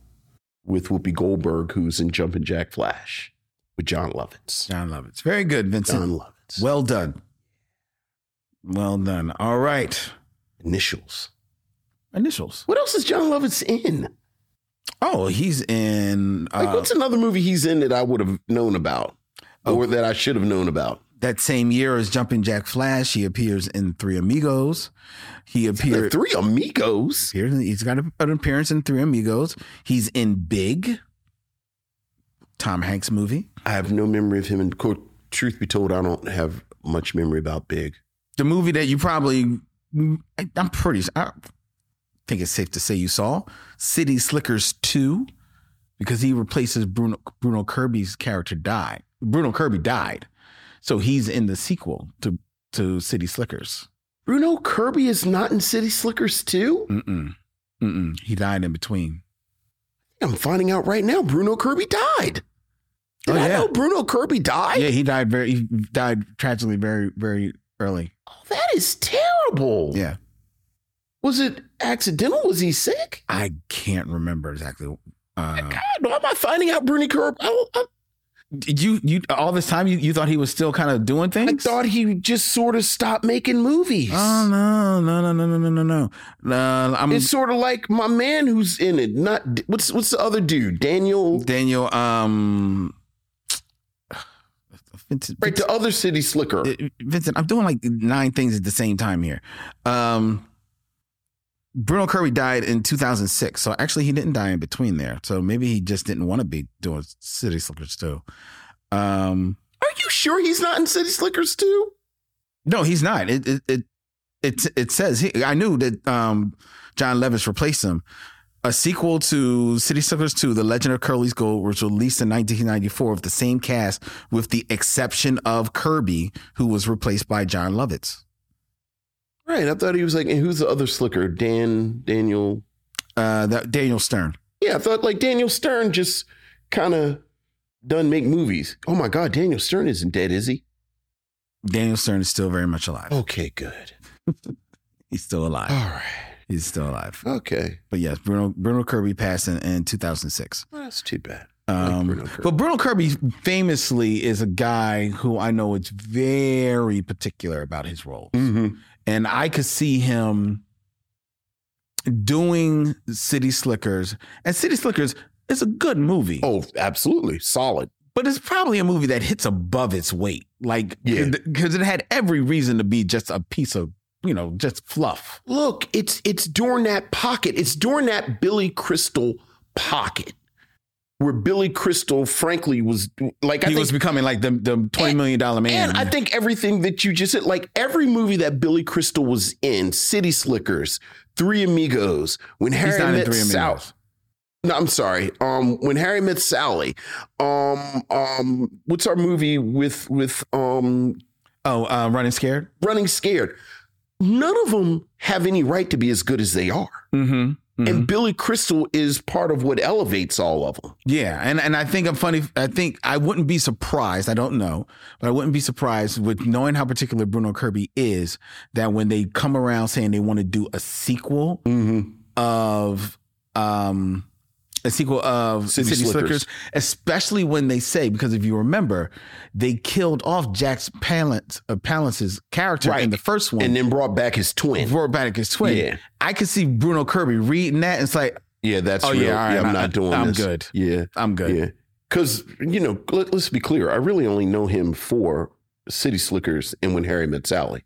with Whoopi Goldberg, who's in Jumpin' Jack Flash with Jon Lovitz. Jon Lovitz. Very good, Vincent. Jon Lovitz. Well done. Well done. All right. Initials. Initials. What else is Jon Lovitz in? Oh, he's in Like, uh, what's another movie he's in that I would have known about or that I should have known about? that same year as Jumping Jack Flash. He appears in Three Amigos. He appeared. Three Amigos. appears He's got an appearance in Three Amigos. He's in Big, Tom Hanks movie. I have no memory of him. And co- truth be told, I don't have much memory about Big. The movie that you probably, I- I'm pretty, I think it's safe to say you saw City Slickers 2 because he replaces Bruno, Bruno Kirby's character died. Bruno Kirby died. So he's in the sequel to, to City Slickers. Bruno Kirby is not in City Slickers 2? Mm-mm. Mm-mm. He died in between. I'm finding out right now. Bruno Kirby died. Did Oh, I yeah. know Bruno Kirby died? Yeah, he died very, he died tragically very, very early. Oh, that is terrible. Yeah. Was it accidental? Was he sick? I can't remember exactly. Uh, God, why am I finding out Bruno Kirby? I, I, did you, you, all this time you, you thought he was still kind of doing things? I thought he just sort of stopped making movies. Oh no, no, no, no, no, no, no, no. Uh, I'm It's sort of like my man who's in it. Not what's what's the other dude? Daniel. Daniel. Um, Vincent, Right, the other city slicker. Uh, Vincent, I'm doing like nine things at the same time here. Um, Bruno Kirby died in 2006, so actually he didn't die in between there. So maybe he just didn't want to be doing City Slickers too. Um, Are you sure he's not in City Slickers too? no, he's not. It it it it, it says he, I knew that um, Jon Lovitz replaced him. A sequel to City Slickers 2, The Legend of Curly's Gold, was released in 1994 with the same cast, with the exception of Kirby, who was replaced by Jon Lovitz. Right. I thought he was like, and who's the other slicker? Dan, Daniel. Uh, that Daniel Stern. Yeah, I thought like Daniel Stern just kind of done make movies. Oh my God, Daniel Stern isn't dead, is he? Daniel Stern is still very much alive. Okay, good. He's still alive. All right. He's still alive. Okay. But yes, Bruno Bruno Kirby passed in, in 2006. Well, that's too bad. Like Um, Bruno but Bruno Kirby famously is a guy who I know is very particular about his roles. Mhm. And I could see him doing City Slickers. And City Slickers is a good movie. Oh, absolutely. Solid. But it's probably a movie that hits above its weight. Like, Yeah. because it had every reason to be just a piece of, you know, just fluff. Look, it's it's during that pocket. It's during that Billy Crystal pocket where Billy Crystal, frankly, was like I he think was becoming like the the twenty million dollar man. And I think everything that you just said, like every movie that Billy Crystal was in, City Slickers, Three Amigos, when Harry met Amigos. No, I'm sorry. Um, when Harry met Sally, um, um, what's our movie with with um Oh, uh, running scared. Running Scared? None of them have any right to be as good as they are. Mm-hmm. And Billy Crystal is part of what elevates all of them. Yeah, and and I think I'm funny. I think I wouldn't be surprised. I don't know, but I wouldn't be surprised with knowing how particular Bruno Kirby is that when they come around saying they want to do a sequel Mm-hmm. of um a sequel of City City, Slickers. Slickers. especially when they say because if you remember, they killed off Jack's Palance uh, Palance's character Right. in the first one And then brought back his twin. brought back his twin. Yeah. I could see Bruno Kirby reading that and it's like, Yeah, that's Oh, real. yeah, all right, I'm I- not doing this. I'm this. good. Yeah. I'm good. Yeah. Because, you know, let, us be clear. I really only know him for City Slickers and When Harry Met Sally.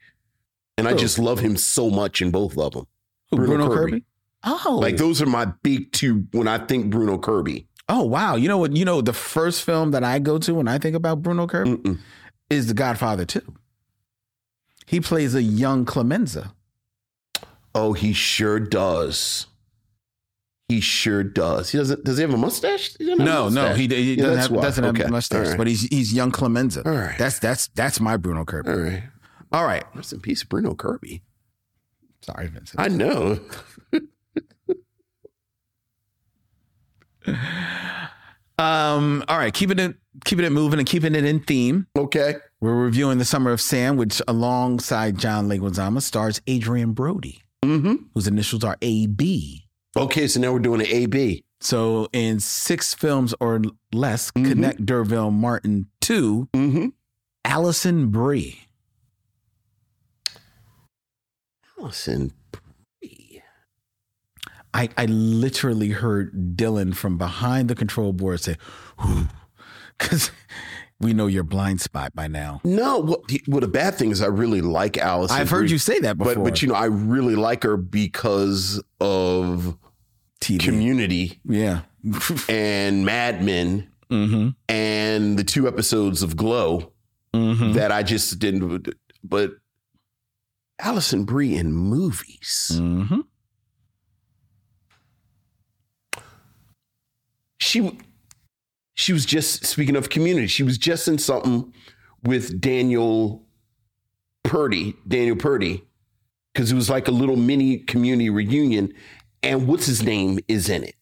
And I just love him so much in both of them. Who, Bruno Bruno, Kirby. Kirby. Oh, Like, those are my big two when I think Bruno Kirby. Oh wow! You know what? You know the first film that I go to when I think about Bruno Kirby Mm-mm. is The Godfather Two. He plays a young Clemenza. Oh, he sure does. He sure does. He doesn't. Does he have a mustache? He doesn't a No, no, he, he Yeah, doesn't, have, doesn't have a mustache, right. but he's he's young Clemenza. All right. That's that's that's my Bruno Kirby. All right. All right. Rest in peace, Bruno Kirby. Sorry, Vincent. I know. Um. All right. Keeping it keeping it moving and keeping it in theme. Okay. We're reviewing The Summer of Sam, which alongside John Leguizamo stars Adrien Brody, Mm-hmm. whose initials are AB. Okay, so now we're doing an AB. So in six films or less, Mhm. connect D'Urville Martin to Mm-hmm. Alison Brie. Alison. I, I literally heard Dylan from behind the control board say, because we know your blind spot by now. No, what, well, the bad thing is I really like Alison. I've heard you say that before. but but you know I really like her because of TV. Community yeah. and Mad Men mm-hmm. and the two episodes of Glow Mm-hmm. that I just didn't. But Alison Brie in movies. Mm-hmm. She she was just speaking of community she was just in something with Danny Pudi Danny Pudi because it was like a little mini community reunion and what's his name is in it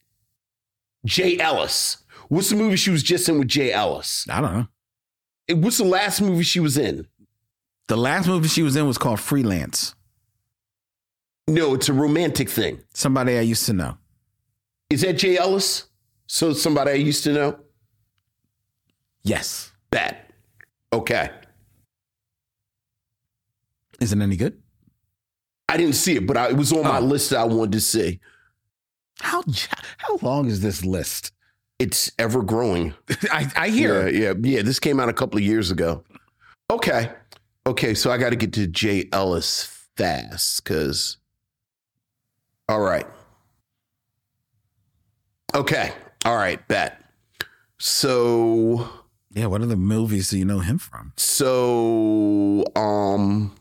jay ellis what's the movie she was just in with jay ellis I don't know. And what's the last movie she was in The last movie she was in was called Freelance. no it's a romantic thing Somebody I used to know. is that jay ellis so somebody i used to know Yes. that okay Is it any good? I didn't see it, but I, it was on my Oh. list that I wanted to see. How how long is this list? It's ever growing. I, I hear. Yeah, yeah, yeah. This came out a couple of years ago. Okay, okay. So I got to get to Jay Ellis fast because. All right. Okay. All right. Bet. So Yeah, what are the movies do you know him from? so um,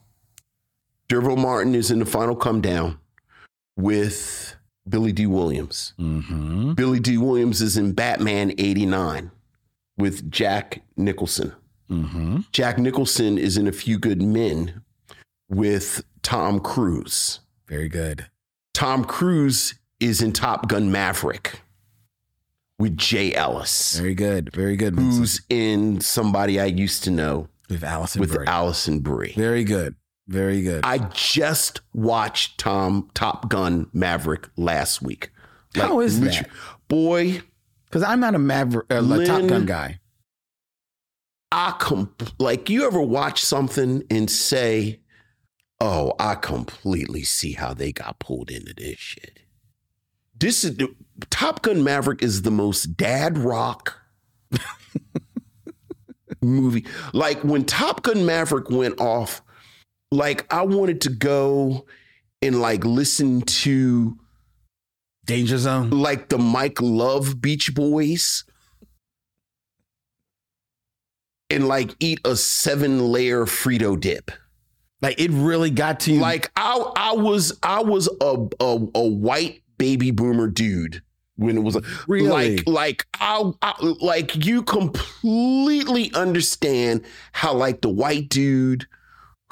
D'Urville Martin is in the final come down with Billy Dee Williams. Mm-hmm. Billy Dee Williams is in Batman 89 with Jack Nicholson. Mm-hmm. Jack Nicholson is in A Few Good Men with Tom Cruise. Very good. Tom Cruise is in Top Gun Maverick with Jay Ellis, Very good. Very good. Vincent. who's in Somebody I Used to Know with Alison with Brie. Alison Brie. Very good. Very good. I just watched Tom Top Gun Maverick last week. How is that? Boy, Because I'm not a Maverick, uh, a Top Gun guy. I com- like you ever watch something and say, "Oh, I completely see how they got pulled into this shit." This is the Top Gun Maverick is the most dad rock movie. Like when Top Gun Maverick went off, like I wanted to go and like listen to Danger Zone. like the Mike Love Beach Boys and like eat a seven layer Frito dip. Like it really got to you. Like I I was I was a a, a white baby boomer dude when it was Really? like like I, I like you completely understand how like the white dude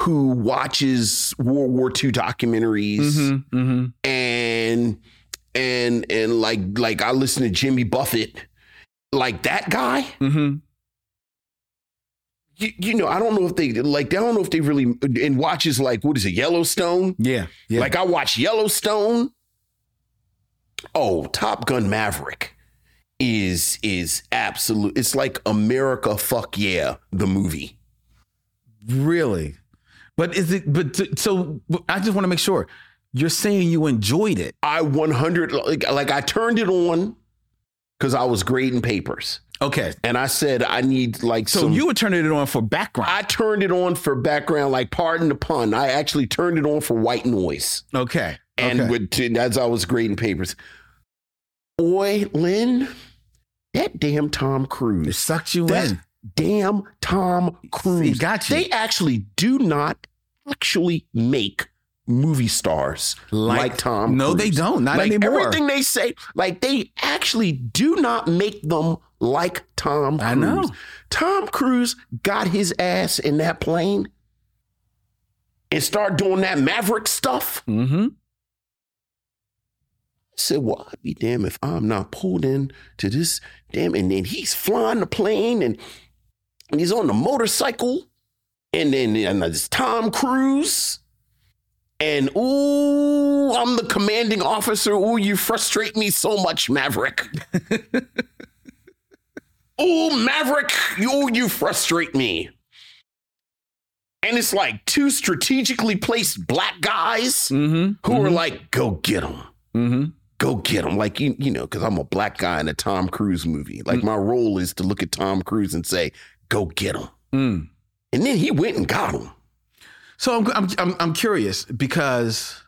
who watches World War II documentaries Mm-hmm, mm-hmm. and and and like like I listen to Jimmy Buffett, like that guy. Mm-hmm. You, you know, I don't know if they like. I don't know if they really and watches like what is it, Yellowstone? Yeah. Yeah. Like I watch Yellowstone. Oh, Top Gun Maverick is is absolute. It's like America. Fuck yeah, the movie. really. But is it, but so I just want to make sure you're saying you enjoyed it. I 100 like, like I turned it on because I was grading papers. Okay. And I said I need like So some you were turning it on for background. I turned it on for background, like pardon the pun. I actually turned it on for white noise. okay. And okay. with as I was grading papers. Boy, Lynn, that damn Tom it Cruise. sucked you That in. damn Tom Cruise. got you. They actually do not actually make movie stars like, Tom No, they don't. Not like anymore. everything they say, like they actually do not make them like Tom Cruise. I know. Tom Cruise got his ass in that plane and start doing that Maverick stuff. Mm-hmm. Said, well, I'd be damn if I'm not pulled in to this damn. And then he's flying the plane and, and he's on the motorcycle and then and there's Tom Cruise. And ooh, I'm the commanding officer. Ooh, you frustrate me so much, Maverick. ooh, Maverick, you you frustrate me. And it's like two strategically placed black guys Mm-hmm. who are like, go get them. Mm-hmm. Go get him. Like, you, you know, because I'm a black guy in a Tom Cruise movie. Like, my role is to look at Tom Cruise and say, go get him. Mm. And then he went and got him. So I'm, I'm I'm I'm curious because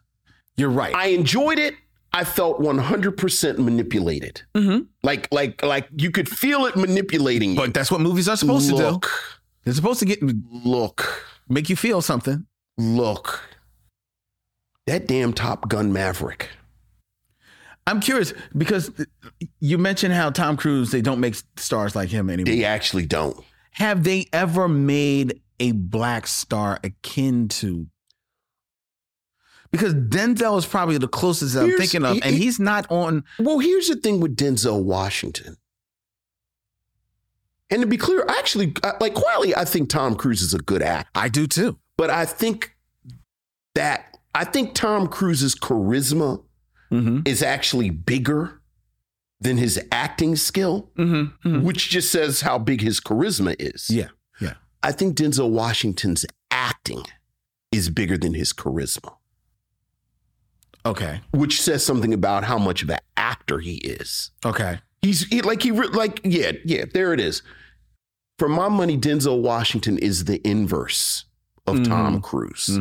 you're right. I enjoyed it. I felt 100% manipulated. mm-hmm. Like, like, like you could feel it manipulating you. But that's what movies are supposed to do. They're supposed to get look, make you feel something. look. That damn Top Gun Maverick. I'm curious because you mentioned how Tom Cruise they don't make stars like him anymore. They actually don't. Have they ever made a black star akin to? Because Denzel is probably the closest I'm thinking of, he- and he's not on. Well, here's the thing with Denzel Washington. And to be clear, actually, like quietly, I think Tom Cruise is a good actor. I do too. But I think that I think Tom Cruise's charisma Mm-hmm. is actually bigger than his acting skill, Mm-hmm. which just says how big his charisma is. Yeah, yeah. I think Denzel Washington's acting is bigger than his charisma, Okay. which says something about how much of an actor he is. Okay. He's he, like he like yeah yeah there it is. For my money, Denzel Washington is the inverse of Tom Cruise.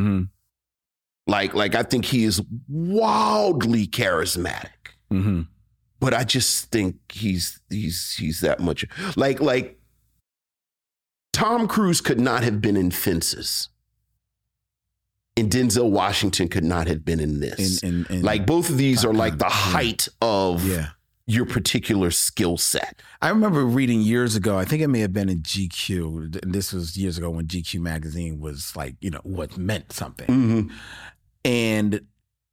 Like like I think he is wildly charismatic, Mm-hmm. but I just think he's he's he's that much like like Tom Cruise could not have been in Fences, and Denzel Washington could not have been in this. In, in, in, like both of these are like the height of yeah. Your particular skill set. I remember reading years ago, I think it may have been in GQ. and This was years ago when GQ magazine was like, you know, what meant something. Mm-hmm. And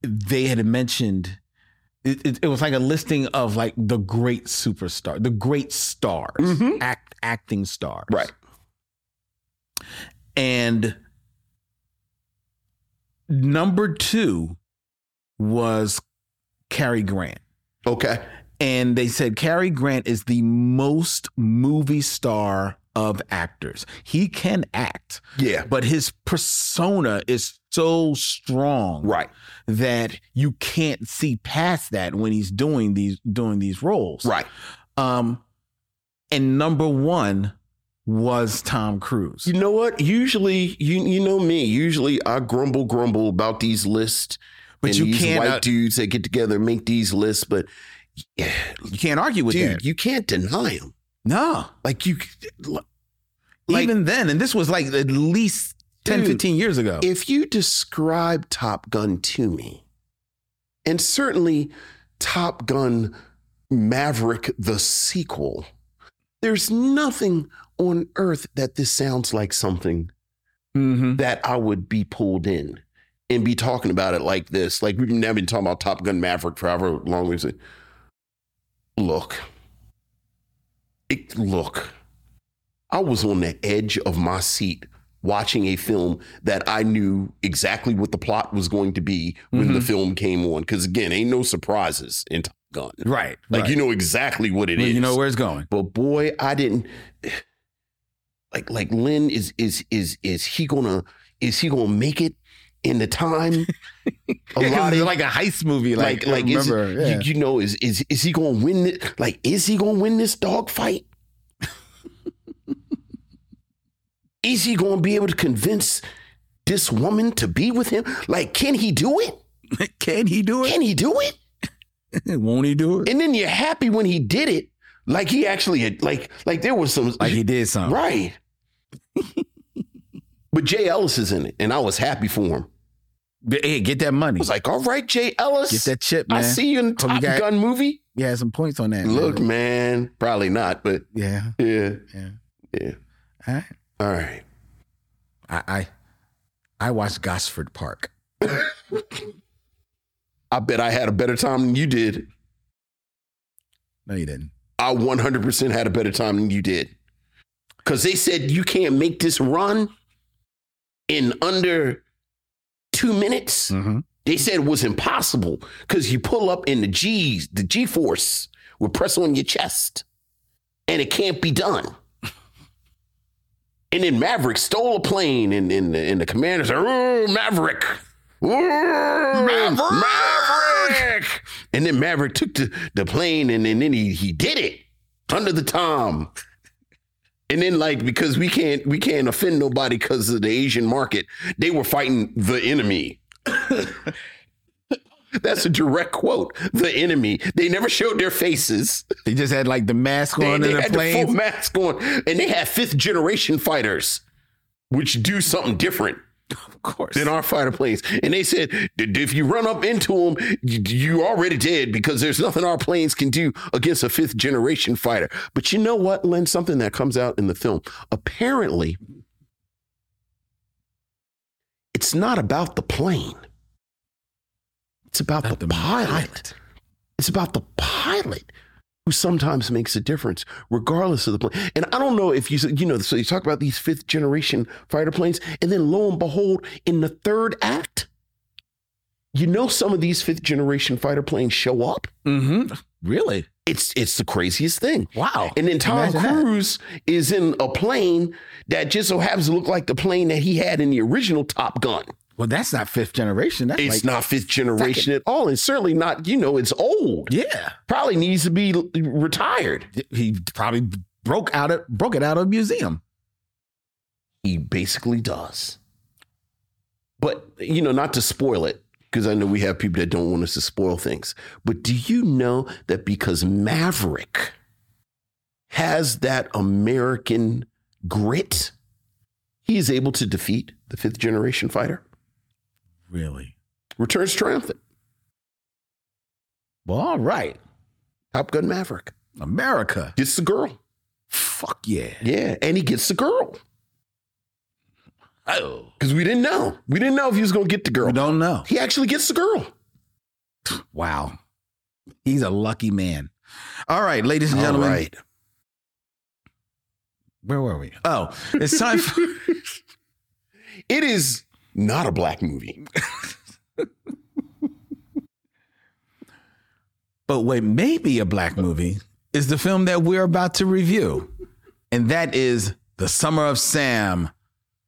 they had mentioned it, it, it was like a listing of like the great superstar, the great stars, Mhm. act, acting stars. Right. And number two was Cary Grant. Okay. And they said Cary Grant is the most movie star of actors. He can act, Yeah. but his persona is so strong Right. that you can't see past that when he's doing these doing these roles. Right. Um and number 1 was Tom Cruise. You know what? Usually, you you know me. Usually, I grumble grumble about these lists, But you these can't, white uh, dudes that get together and make these lists. But yeah, You can't argue with dude, that. you can't deny him. No. Like you, like, Even then and this was like at least 10 Dude, 15 years ago. if you describe Top Gun to me, and certainly Top Gun Maverick the sequel, there's nothing on earth that this sounds like something Mhm. that I would be pulled in and be talking about it like this. Like we've never been talking about Top Gun Maverick forever long we've said. Look, it, look, I was on the edge of my seat watching a film that I knew exactly what the plot was going to be when the Mhm. film came on. Because again, ain't no surprises in Top Gun. Right. Like right. you know exactly what it is. Well, you know where it's going. But boy, I didn't like like Lynn is is is is he gonna is he gonna make it in the time allotted? like a heist movie. like Like, like, is, yeah. you, you know is is is he gonna win it? Like is he gonna win this dog fight? is he gonna be able to convince this woman to be with him? Like can he do it? can he do it? Can he do it? Won't he do it? And then you're happy when he did it. Like he actually had like like there was some Like he did something. Right. but Jay Ellis is in it, and I was happy for him. Hey, get that money. I was like, all right, Jay Ellis. Get that chip, man. I see you in you Top got- Gun movie. You had some points on that. Look, man. man, probably not, but Yeah. yeah, Yeah. yeah. All right. All right. I I, I watched Gosford Park. I bet I had a better time than you did. No, you didn't. I 100% had a better time than you did. Because they said you can't make this run. in under two minutes. Mm-hmm. They said it was impossible because you pull up in the G's, the G force will press on your chest, and it can't be done. And then Maverick stole a plane, and, and, the, and the commander said, "Oh, Maverick, Maverick, Maverick!" And then Maverick took the, the plane, and, and then he he did it under the tom. And then, like, because we can't we can't offend nobody because of the Asian market, they were fighting the enemy. That's a direct quote. The enemy. They never showed their faces. They just had like the mask on they in the had the full mask on, and they had fifth generation fighters, which do something different Of course. than our fighter planes. And they said if you run up into them, you, you already dead because there's nothing our planes can do against a fifth generation fighter. But you know what, Len? Something that comes out in the film. Apparently, it's not about the plane. It's about the, the pilot. pilot. It's about the pilot who sometimes makes a difference, regardless of the plane. And I don't know if you, you know, so you talk about these fifth generation fighter planes, and then lo and behold, in the third act, you know, some of these fifth generation fighter planes show up. Mm-hmm. Really? It's it's the craziest thing. Wow. And then Tom Imagine. Cruise is in a plane that just so happens to look like the plane that he had in the original Top Gun. Well, that's not fifth generation. That's It's like, not fifth generation at all, and certainly not. You know, it's old. yeah. Probably needs to be retired. He probably broke out of broke it out of a museum. He basically does. But, you know, not to spoil it, because I know we have people that don't want us to spoil things. But do you know that because Maverick has that American grit, he is able to defeat the fifth generation fighter? Really? Returns triumphant. Well, all right. Top Gun Maverick America. gets the girl. Fuck yeah. Yeah. And he gets the girl. Oh. Because we didn't know. We didn't know if he was going to get the girl. We don't know. He actually gets the girl. Wow. He's a lucky man. All right, ladies and gentlemen. right. Where were we? Oh, it's time for It is not a black movie. But what may be a black movie is the film that we're about to review. And that is The Summer of Sam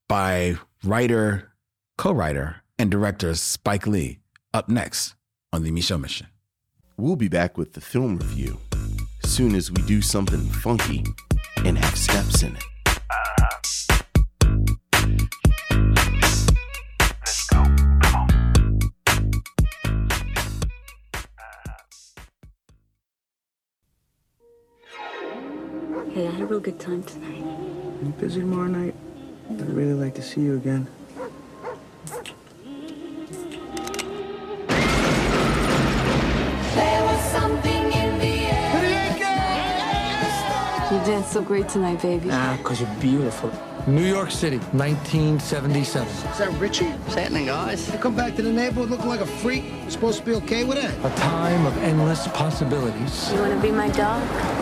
by writer, co writer, and director Spike Lee. Up next on The Micheaux Mission. We'll be back with the film review soon as we do something funky and have steps in it. Uh-huh. Hey, I had a real good time tonight. You busy tomorrow night? I'd really like to see you again. There was something in the air. You danced so great tonight, baby. Ah, because you're beautiful. New York City, 1977. Is that Richie? What's happening, guys? You come back to the neighborhood looking like a freak. You're supposed to be okay with that? A time of endless possibilities You want to be my dog?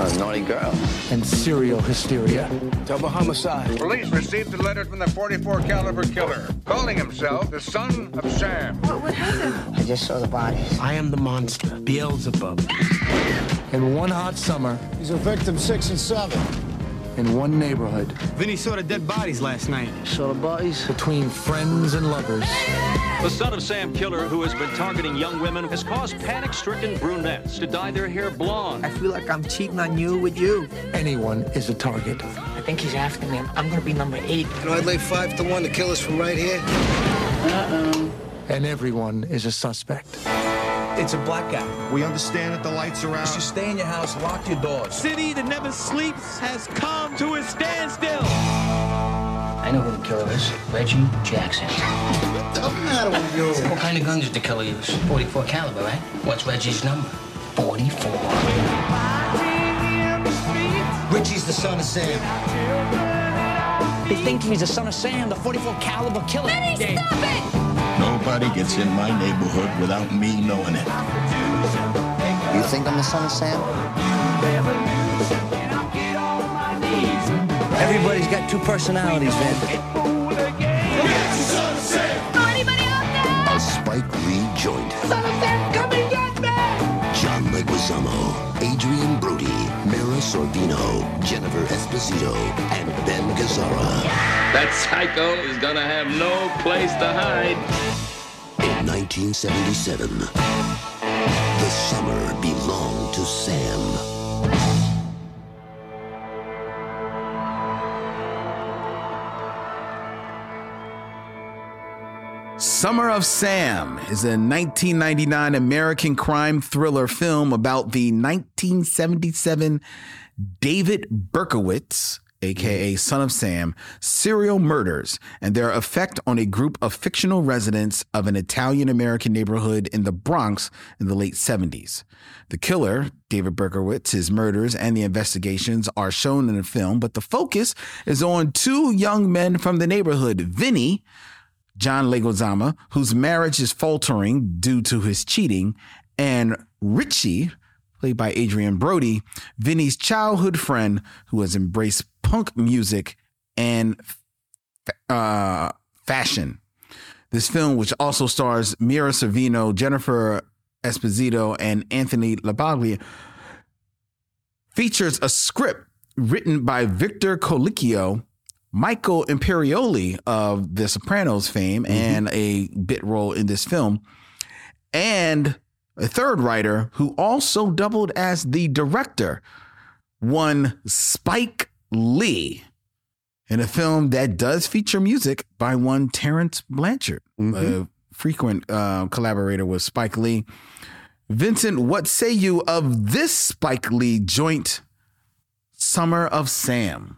A naughty girl. and serial hysteria. Double homicide. Police received a letter from the 44 caliber killer, calling himself the son of Sam. What would happen? I just saw the bodies. I am the monster, Beelzebub. In one hot summer, He's a victim six and seven. In one neighborhood, Vinny saw the dead bodies last night. Saw the bodies? between friends and lovers, The son of Sam Killer, who has been targeting young women, has caused panic stricken brunettes to dye their hair blonde. I feel like I'm cheating on you with you. anyone is a target. I think he's after me. I'm gonna be number eight. You know, I'd lay five to one to kill us from right here. Uh-oh. And everyone is a suspect. It's a blackout. We understand that the lights are out. You stay in your house, lock your doors. City that never sleeps has come to a standstill. I know who the killer is. Reggie Jackson. What's the matter with you? What kind of guns did the killer use? 44 caliber, right? What's Reggie's number? 44. Richie's the son of Sam. They think he's the son of Sam, the 44 caliber killer. Benny, stop it! Nobody gets in my neighborhood without me knowing it. You think I'm the son of Sam? Everybody's got two personalities, man. Anybody out there? A Spike Lee joint. Mira Sorvino, Jennifer Esposito, and Ben Gazzara. That psycho is gonna have no place to hide. In 1977, the summer belonged to Sam. Summer of Sam is a 1999 American crime thriller film about the 1977 David Berkowitz, aka mm-hmm. Son of Sam, serial murders and their effect on a group of fictional residents of an Italian American neighborhood in the Bronx in the late 70s. The killer, David Berkowitz, his murders and the investigations are shown in the film, but the focus is on two young men from the neighborhood, Vinny, John Leguizamo, whose marriage is faltering due to his cheating, and Richie, played by Adrien Brody, Vinny's childhood friend who has embraced punk music and uh, fashion. This film, which also stars Mira Sorvino, Jennifer Esposito, and Anthony LaPaglia, features a script written by Victor Colicchio Michael Imperioli of The Sopranos fame mm-hmm. and a bit role in this film, and a third writer who also doubled as the director, one Spike Lee, in a film that does feature music by one Terence Blanchard, mm-hmm. a frequent uh, collaborator with Spike Lee. Vincent, what say you of this Spike Lee joint, Summer of Sam?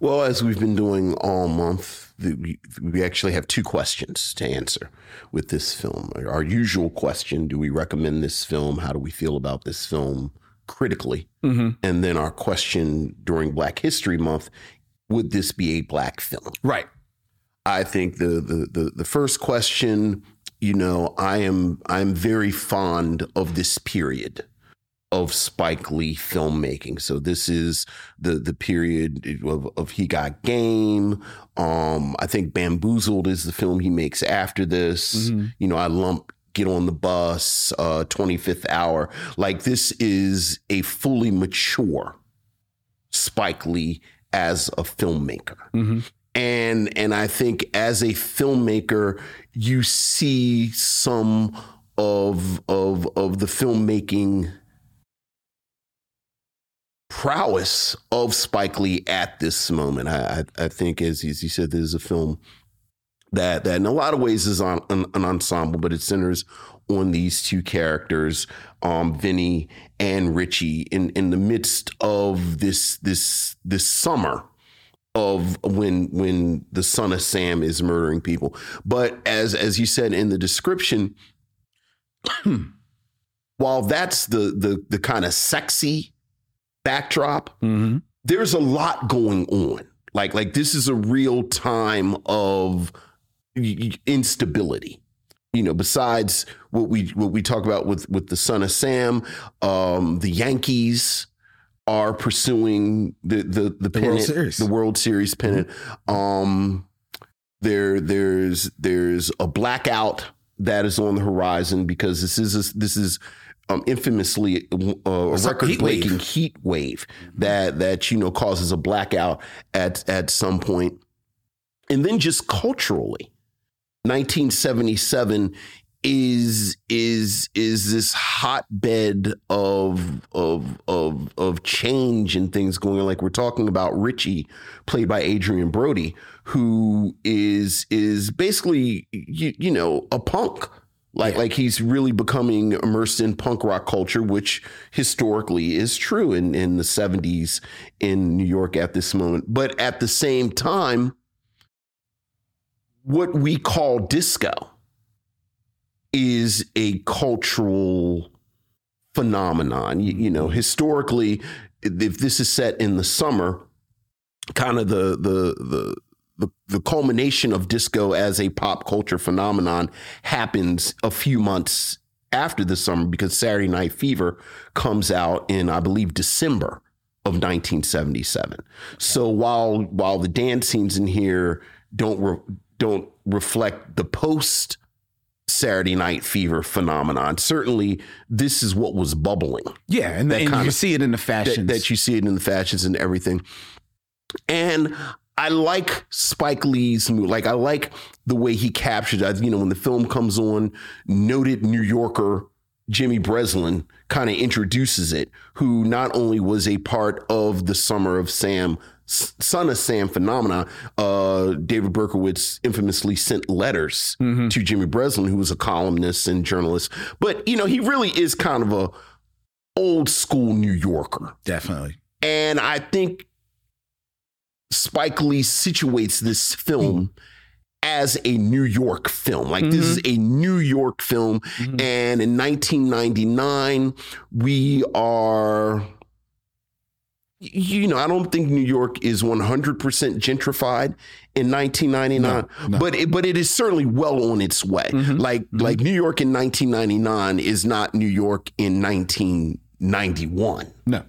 Well, as we've been doing all month, we, we actually have two questions to answer with this film. Our usual question Do we recommend this film? How do we feel about this film critically? Mm-hmm. And then our question during Black History Month Would this be a black film? Right. I think the, the the the first question, you know, I am I'm very fond of this period of Spike Lee filmmaking. So this is the the period of, of He Got Game. Um, I think Bamboozled is the film he makes after this. Mm-hmm. You know, I lump Get on the Bus, uh, 25th Hour. Like this is a fully mature Spike Lee as a filmmaker. Mm-hmm. And and I think as a filmmaker, you see some of of of the filmmaking prowess of Spike Lee at this moment. I, I, think, as, you said, this is a film that that in a lot of ways is on an, an ensemble, but it centers on these two characters, um, Vinny and Richie, in in the midst of this this this summer of when when the son of Sam is murdering people. But as as you said in the description, while that's the the the kind of sexy backdrop, mm-hmm. there's a lot going on. Like like this is a real time of instability. You know, besides what we what we talk about with with the son of Sam, um, the Yankees are pursuing the the the, the pennant, World Series. the World Series pennant. Mm-hmm. Um, there there's there's a blackout that is on the horizon because this is a, this is um, infamously uh, a record-breaking heat wave that that you know causes a blackout at at some point, and then just culturally, 1977 is is is this hotbed of of of of change and things going on. Like we're talking about Richie, played by Adrien Brody, who is is basically you, you know a punk like yeah. like he's really becoming immersed in punk rock culture, which historically is true in, in the 70s in New York at this moment. But at the same time, what we call disco is a cultural phenomenon. You, you know, historically, if this is set in the summer, kind of the the the the, the culmination of disco as a pop culture phenomenon happens a few months after the summer because Saturday Night Fever comes out in, I believe, December of 1977. So while while the dance scenes in here don't re, don't reflect the post Saturday Night Fever phenomenon. Certainly, this is what was bubbling. Yeah, and, That and you of- see it in the That, fashions. that you see it in the fashions and everything. And I like Spike Lee's movie. Like I like the way he captured. it. You know, when the film comes on, noted New Yorker Jimmy Breslin kind of introduces it, who not only was a part of the Summer of Sam, Son of Sam phenomena. Uh, David Berkowitz infamously sent letters to Jimmy Breslin, who was a columnist and journalist. But you know, he really is kind of a old school New Yorker. Definitely. And I think Spike Lee situates this film as a New York film. Like this is mm-hmm. a New York film. Mm-hmm. And in 1999, we are. You know, I don't think New York is 100% gentrified in 1999, but it, but it is certainly well on its way. Mm-hmm. Like like New York in 1999 is not New York in 1991 No.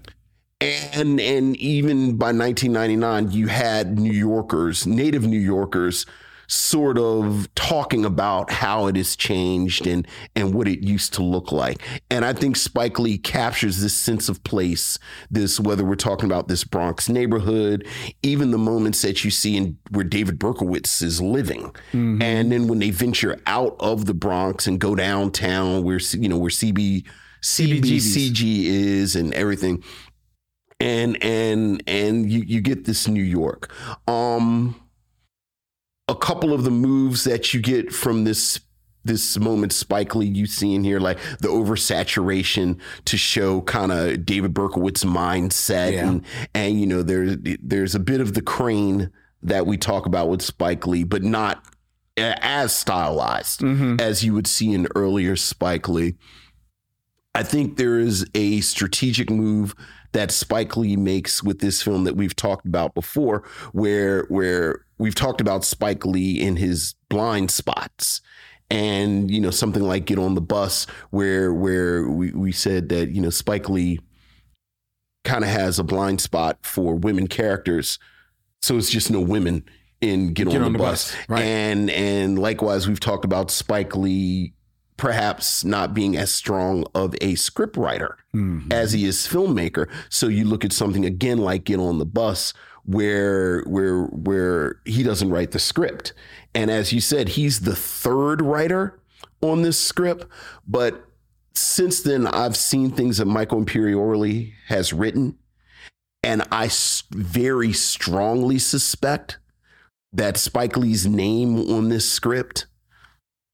And and even by 1999 you had new yorkers native new yorkers sort of talking about how it has changed and and what it used to look like. And i think spike lee captures this sense of place this whether we're talking about this bronx neighborhood even the moments that you see in where david berkowitz is living. And then when they venture out of the bronx and go downtown where you know where cb CBGB is and everything and and and you you get this New York. Um a couple of the moves that you get from this this moment Spike Lee you see in here, like the oversaturation to show kind of David Berkowitz mindset Yeah. and and you know there's there's a bit of the crane that we talk about with Spike Lee, but not as stylized as you would see in earlier Spike Lee. I think there is a strategic move that Spike Lee makes with this film that we've talked about before, where where we've talked about Spike Lee in his blind spots. And you know something like Get on the Bus, where where we, we said that you know Spike Lee kind of has a blind spot for women characters, so it's just no women in Get, on, the, Bus. right. And and likewise, we've talked about Spike Lee perhaps not being as strong of a script writer mm-hmm. as he is filmmaker. So you look at something again like Get on the Bus where where where he doesn't write the script. And as you said, he's the third writer on this script, but since then I've seen things that Michael Imperioli has written and I very strongly suspect that Spike Lee's name on this script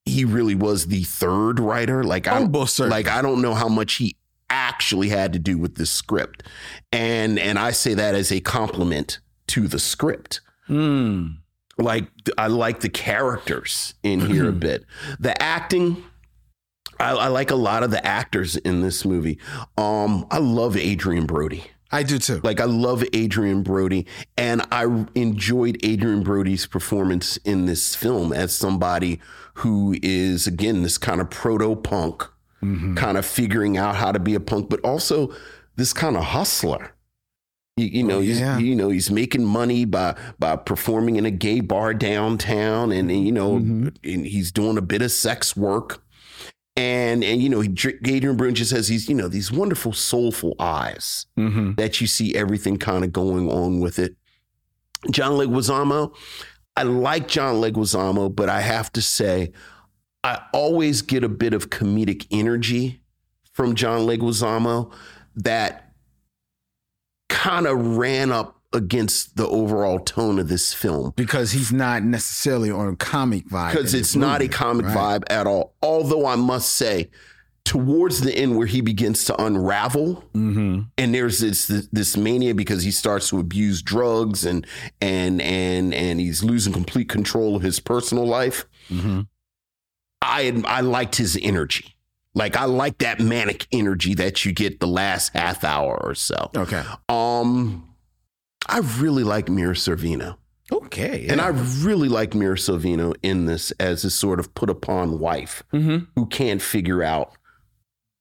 he really was the third writer. Like I, Almost like I don't know how much he actually had to do with this script, and and I say that as a compliment to the script. Mm. Like I like the characters in here a bit. The acting, I, I like a lot of the actors in this movie. Um, I love Adrien Brody. I do too. Like I love Adrien Brody, and I enjoyed Adrien Brody's performance in this film as somebody who is again this kind of proto punk, kind of figuring out how to be a punk, but also this kind of hustler. You, you know, he's, yeah. you know, he's making money by by performing in a gay bar downtown, and you know, and he's doing a bit of sex work. And and you know, he, Adrien Brody just has these you know these wonderful soulful eyes Mm-hmm. that you see everything kind of going on with it. John Leguizamo, I like John Leguizamo, but I have to say, I always get a bit of comedic energy from John Leguizamo that kind of ran up against the overall tone of this film Because he's not necessarily on a comic vibe. because it's this not a comic right? vibe at all. Although I must say, towards the end where he begins to unravel, Mm-hmm. and there's this, this this mania because he starts to abuse drugs and and and and he's losing complete control of his personal life. Mm-hmm. I I liked his energy. Like I like that manic energy that you get the last half hour or so. Okay. Um, I really like Mira Sorvino. Okay. And I really like Mira Sorvino in this as a sort of put upon wife Mm-hmm. who can't figure out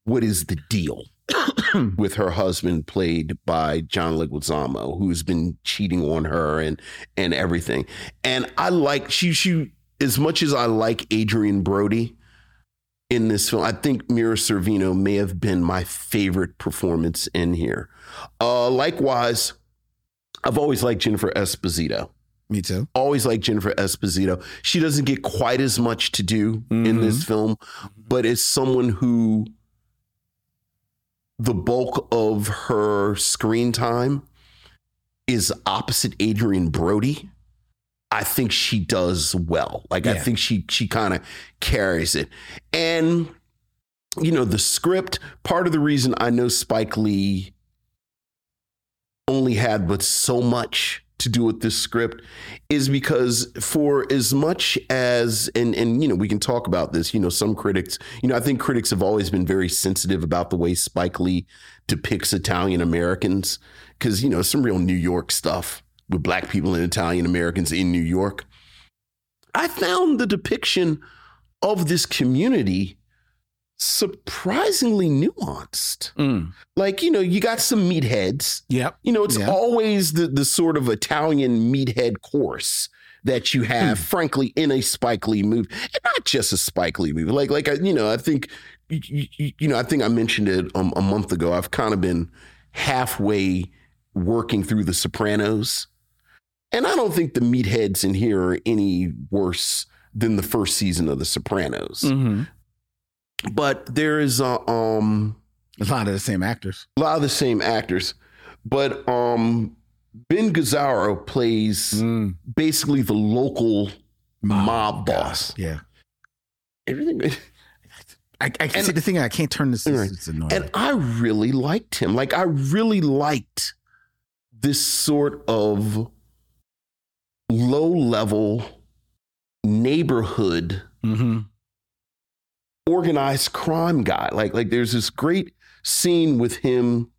what is the deal with her husband, played by John Leguizamo, who's been cheating on her and and everything. And I like she she as much as I like Adrien Brody, in this film. I think Mira Sorvino may have been my favorite performance in here. Uh, likewise, I've always liked Jennifer Esposito. Me too. Always liked Jennifer Esposito. She doesn't get quite as much to do mm-hmm. in this film, but as someone who the bulk of her screen time is opposite Adrien Brody. I think she does well. Like yeah. I think she she kind of carries it. And you know, the script, part of the reason I know Spike Lee only had but so much to do with this script is because for as much as and and you know we can talk about this you know some critics you know I think critics have always been very sensitive about the way Spike Lee depicts Italian Americans cuz you know some real New York stuff with black people and Italian Americans in New York. I found the depiction of this community surprisingly nuanced. Mm. Like, you know, you got some meatheads. Yep. You know, it's yep. always the the sort of Italian meathead course that you have, mm. frankly, in a Spike Lee movie, and not just a Spike Lee movie. Like, like you know, I think, you, you know, I think I mentioned it um, a month ago. I've kind of been halfway working through The Sopranos, and I don't think the meatheads in here are any worse than the first season of The Sopranos. Mm-hmm but there is a um a lot of the same actors. A lot of the same actors, but um Ben Gazzara plays mm. basically the local mob, boss. Yeah, everything. I, I and, see the thing. I can't turn this. It's annoying. And I really liked him. Like I really liked this sort of low level neighborhood mm-hmm organized crime guy. Like like there's this great scene with him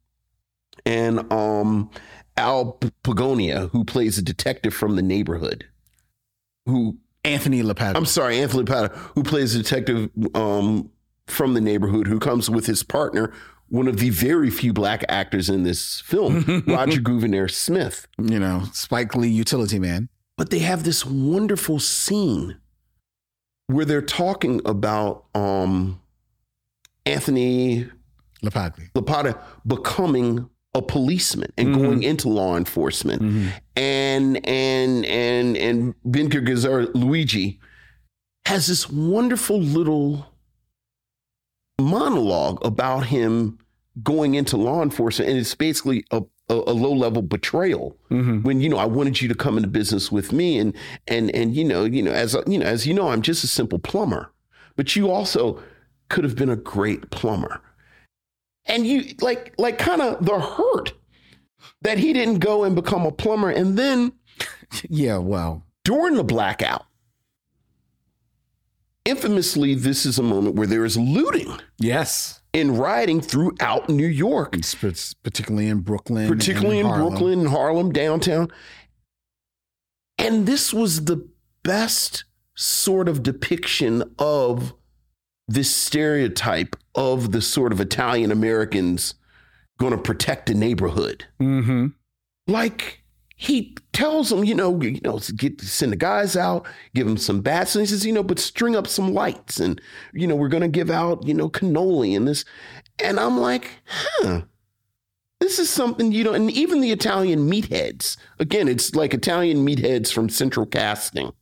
and um Al Pagonia, who plays a detective from the neighborhood, who Anthony LaPaglia. I'm sorry, Anthony LaPaglia, who plays a detective um, from the neighborhood, who comes with his partner, one of the very few black actors in this film, Roger Guenveur Smith. You know, Spike Lee utility man. But they have this wonderful scene where they're talking about um, Anthony LaPaglia. Lapata becoming a policeman and mm-hmm. going into law enforcement. Mm-hmm. And and and and Ben Gazzara Luigi has this wonderful little monologue about him going into law enforcement and it's basically a a, a low level betrayal mm-hmm. when you know I wanted you to come into business with me and and and you know you know as you know as you know I'm just a simple plumber but you also could have been a great plumber. And you like like kind of the hurt that he didn't go and become a plumber and then yeah well. during the blackout infamously this is a moment where there is looting. Yes in rioting throughout New York, particularly in Brooklyn, particularly in Harlem. Brooklyn and Harlem downtown. And this was the best sort of depiction of this stereotype of the sort of Italian Americans going to protect the neighborhood. Mm-hmm. Like he tells them, you know, you know, get send the guys out, give them some bats, and he says, you know, but string up some lights, and you know, we're gonna give out, you know, cannoli and this, and I'm like, huh. This is something you know, and even the Italian meatheads. Again, it's like Italian meatheads from Central Casting.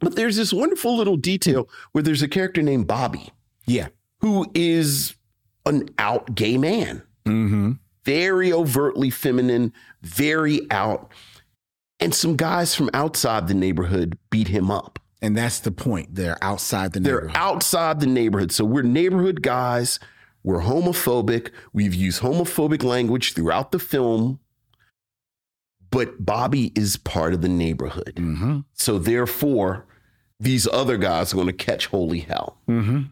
But there's this wonderful little detail where there's a character named Bobby. Yeah. Who is an out gay man. Mm-hmm very overtly feminine, very out. And some guys from outside the neighborhood beat him up. And that's the point. They're outside the neighborhood. They're outside the neighborhood. So we're neighborhood guys. We're homophobic. We've used homophobic language throughout the film. But Bobby is part of the neighborhood. Mm-hmm. So therefore, these other guys are going to catch holy hell. Mm-hmm.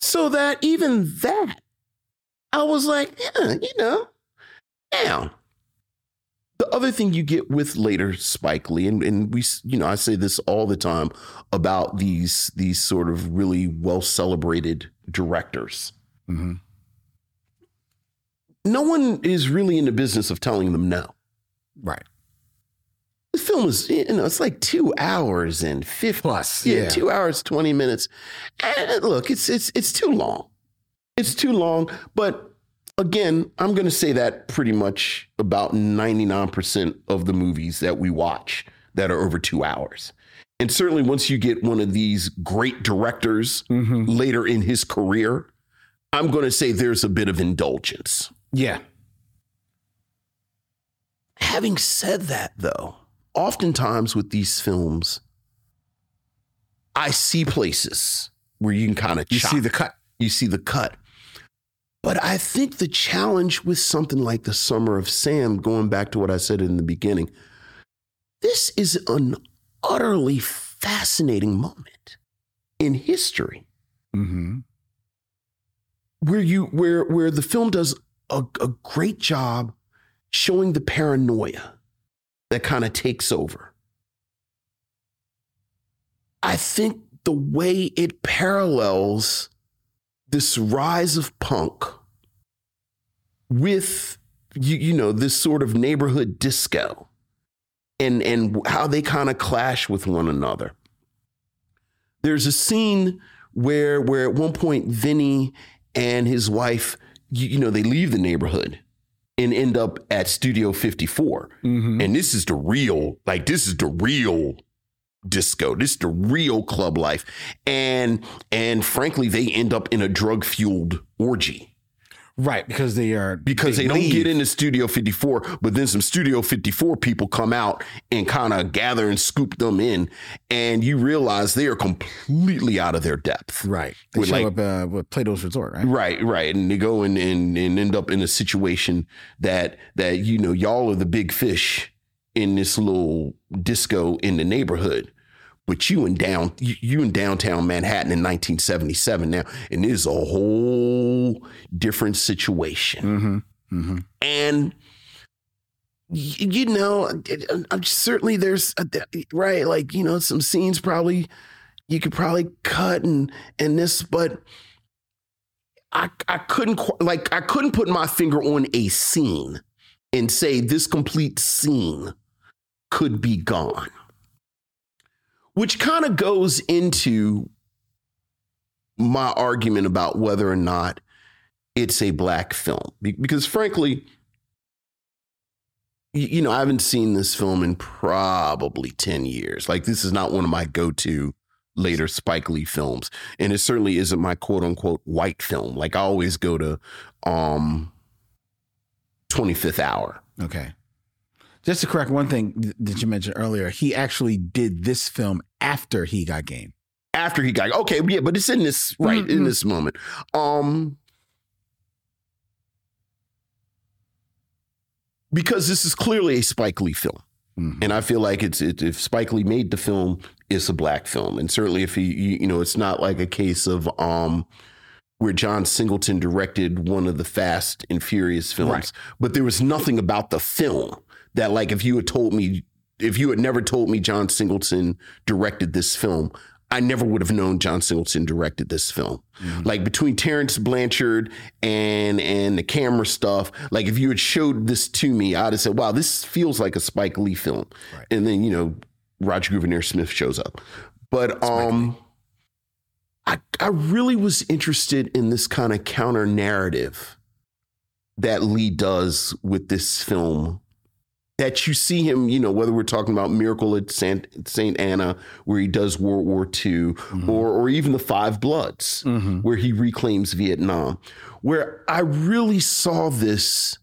So that even that I was like, yeah, you know. Now, the other thing you get with later Spike Lee, and, and we, you know, I say this all the time about these these sort of really well celebrated directors. Mm-hmm. No one is really in the business of telling them no. Right. the film is you know it's like two hours and 50 plus yeah, two hours 20 minutes and look it's it's it's too long it's too long but again i'm going to say that pretty much about 99% of the movies that we watch that are over two hours and certainly once you get one of these great directors Mm-hmm. later in his career i'm going to say there's a bit of indulgence Yeah. Having said that, though, oftentimes with these films, I see places where you can kind of You see the cut. You see the cut. But I think the challenge with something like The Summer of Sam, going back to what I said in the beginning, this is an utterly fascinating moment in history Mm-hmm. where you where where the film does a, a great job showing the paranoia that kind of takes over. I think the way it parallels this rise of punk with you, you know this sort of neighborhood disco and and how they kind of clash with one another. There's a scene where where at one point Vinny and his wife you, you know they leave the neighborhood and end up at Studio 54. Mm-hmm. And this is the real, like this is the real disco. This is the real club life. And and frankly, they end up in a drug-fueled orgy. Right, because they are Because they, don't get into Studio 54, but then some Studio 54 people come out and kind of gather and scoop them in, and you realize they are completely out of their depth. Right. They With, show like- up uh, with Plato's Resort, right? Right, right. And they go and, and and end up in a situation that that you know y'all are the big fish in this little disco in the neighborhood. But you in down you, in downtown Manhattan in 1977 now, and it is a whole different situation. Mm-hmm. Mm-hmm. And you know, uh, certainly there's a, right, like you know, some scenes probably you could probably cut and and this, but I I couldn't like I couldn't put my finger on a scene and say this complete scene could be gone, which kind of goes into my argument about whether or not it's a black film. Because frankly you know i haven't seen this film in probably 10 years. Like this is not one of my go-to later spike lee films and it certainly isn't my quote-unquote white film. Like i always go to um 25th hour. Okay. Just to correct one thing th- that you mentioned earlier, he actually did this film after he got game. after he got okay yeah but it's in this right in Mhm. this moment um because this is clearly a spike lee film Mhm. and i feel like it's it, if spike lee made the film it's a black film and certainly if he you, you know it's not like a case of um where John Singleton directed one of the Fast and Furious films, Right. but there was nothing about the film that, like, if you had told me, if you had never told me John Singleton directed this film, I never would have known John Singleton directed this film. Like between Terence Blanchard and and the camera stuff, like if you had showed this to me, I'd have said, "Wow, this feels like a Spike Lee film." And then you know, Roger Guenveur Smith shows up, but um. I, I really was interested in this kind of counter narrative that Lee does with this film. That you see him, you know, whether we're talking about Miracle at Saint, Saint Anna, where he does World War II, mm-hmm. or or even the Five Bloods, mm-hmm. where he reclaims Vietnam, where I really saw this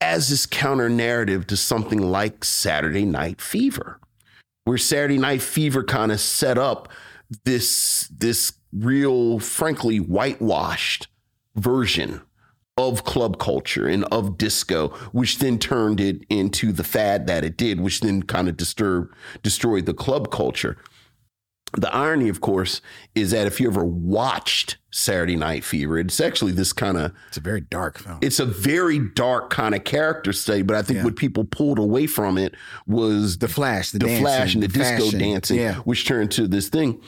as this counter narrative to something like Saturday Night Fever, where Saturday Night Fever kind of set up this this real frankly whitewashed version of club culture and of disco which then turned it into the fad that it did which then kind of disturbed destroyed the club culture the irony of course is that if you ever watched Saturday Night Fever it's actually this kind of It's a very dark film. it's a very dark kind of character study, but I think Yeah. what people pulled away from it was The Flash, the, the dancing, flash and the, disco fashion. dancing, Yeah. which turned to this thing.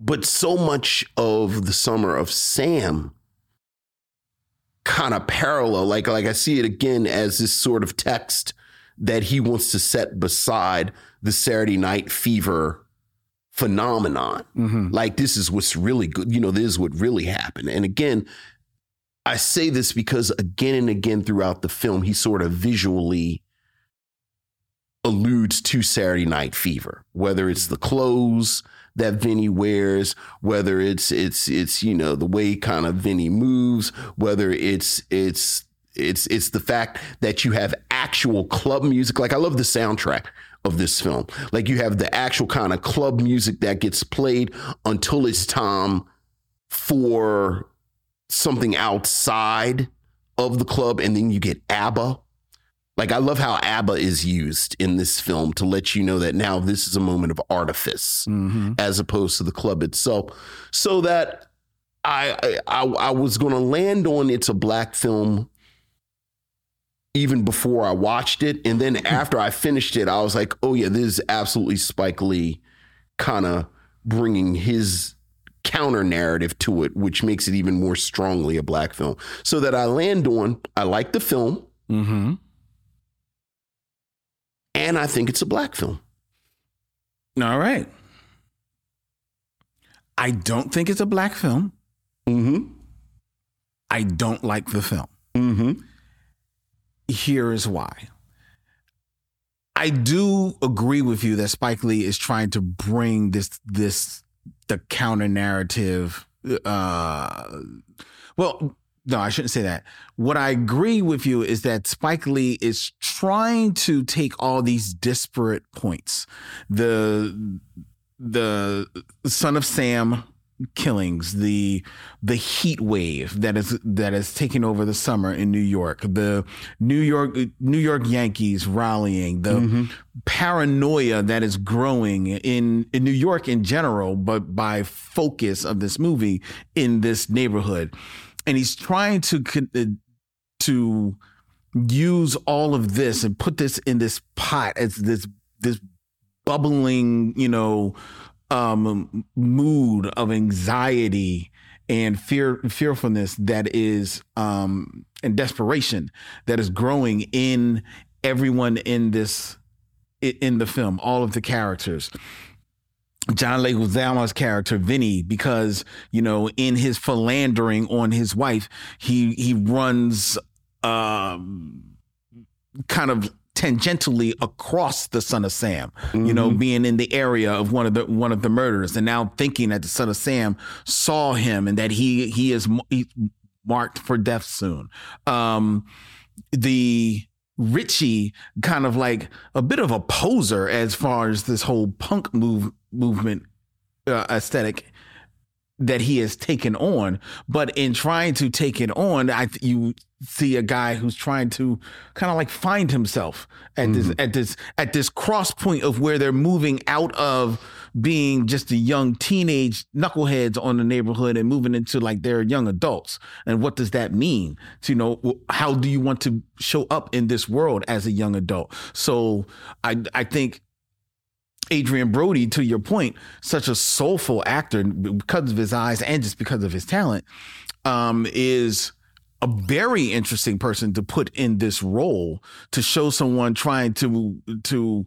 But so much of the summer of Sam kind of parallel, like like I see it again as this sort of text that he wants to set beside the Saturday Night Fever phenomenon. Mm-hmm. Like this is what's really good. You know, this is what really happened. And again, I say this because again and again throughout the film, he sort of visually alludes to Saturday Night Fever, whether it's the clothes that Vinny wears, whether it's it's it's you know the way kind of Vinny moves, whether it's it's it's it's the fact that you have actual club music. Like I love the soundtrack of this film. Like you have the actual kind of club music that gets played until it's time for something outside of the club, and then you get ABBA. Like I love how ABBA is used in this film to let you know that now this is a moment of artifice Mm-hmm. as opposed to the club itself. So that I I, I was going to land on it's a black film even before I watched it, and then after I finished it, I was like, oh yeah, this is absolutely Spike Lee, kind of bringing his counter narrative to it, which makes it even more strongly a black film. So that I land on, I like the film, Mm-hmm. And I think it's a black film. All right. I don't think it's a black film. Mm-hmm. I don't like the film. Mm-hmm. Here is why. I do agree with you that Spike Lee is trying to bring this this the counter narrative. Uh, well, no, I shouldn't say that. What I agree with you is that Spike Lee is trying to take all these disparate points, the the Son of Sam killings, the the heat wave that is that is taking over the summer in New York, the New York New York Yankees rallying, the mm-hmm. paranoia that is growing in in New York in general, but by focus of this movie in this neighborhood, and he's trying to uh, to use all of this and put this in this pot as this this bubbling, you know, um, mood of anxiety and fear, fearfulness that is, um, and desperation that is growing in everyone in this, in the film, all of the characters. John Leguizamo's character Vinny, because you know, in his philandering on his wife, he he runs um, kind of tangentially across the son of Sam. You know, being in the area of one of the one of the murders, and now thinking that the son of Sam saw him and that he he is he's marked for death soon. Um, the Richie kind of like a bit of a poser as far as this whole punk move movement uh, aesthetic that he has taken on. But in trying to take it on, I you see a guy who's trying to kind of like find himself at this mm-hmm. at this at this cross point of where they're moving out of being just a young teenage knuckleheads on the neighborhood and moving into like they're young adults. And what does that mean? To you know, how do you want to show up in this world as a young adult? So I I think Adrien Brody, to your point, such a soulful actor because of his eyes and just because of his talent, um, is a very interesting person to put in this role to show someone trying to to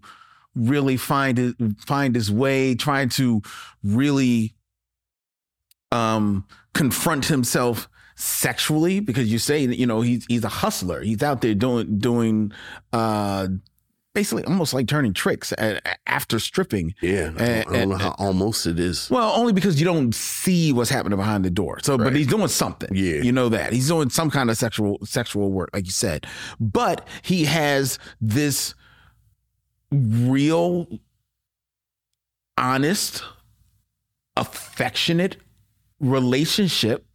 really find find his way, trying to really um, confront himself sexually because you say you know he's he's a hustler. He's out there doing doing uh basically almost like turning tricks a- a- after stripping. Yeah, I don't, I don't know how almost it is. Well, only because you don't see what's happening behind the door. So, but he's doing something. Yeah. you know that he's doing some kind of sexual sexual work, like you said. But he has this real, honest, affectionate relationship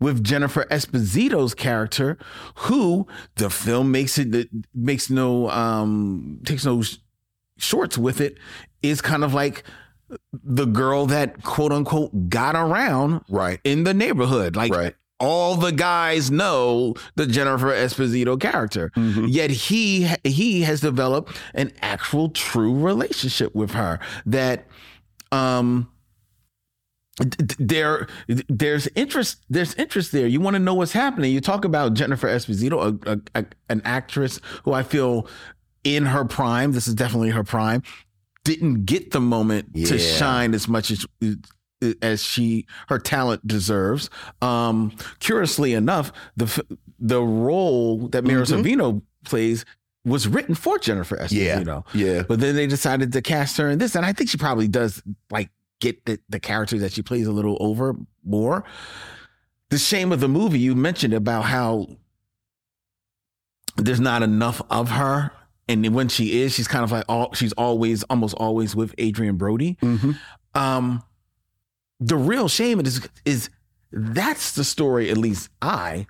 with Jennifer Esposito's character, who the film makes it makes no um takes no sh- shorts with it, is kind of like the girl that quote unquote got around Right. in the neighborhood. Like Right. all the guys know the Jennifer Esposito character. Yet he he has developed an actual true relationship with her that um there there's interest there's interest there you want to know what's happening you talk about jennifer esposito a, a, a- an actress who i feel in her prime. This is definitely her prime. Didn't get the moment to shine as much as as she her talent deserves. Um, curiously enough, the the role that Mira Mhm. Sorvino plays was written for Jennifer Esposito. Yeah, Yeah. But then they decided to cast her in this, and I think she probably does like get the, the character that she plays a little over more. The shame of the movie you mentioned about how there's not enough of her, and when she is, she's kind of like all she's always almost always with Adrien Brody. Um, the real shame is is that's the story. At least I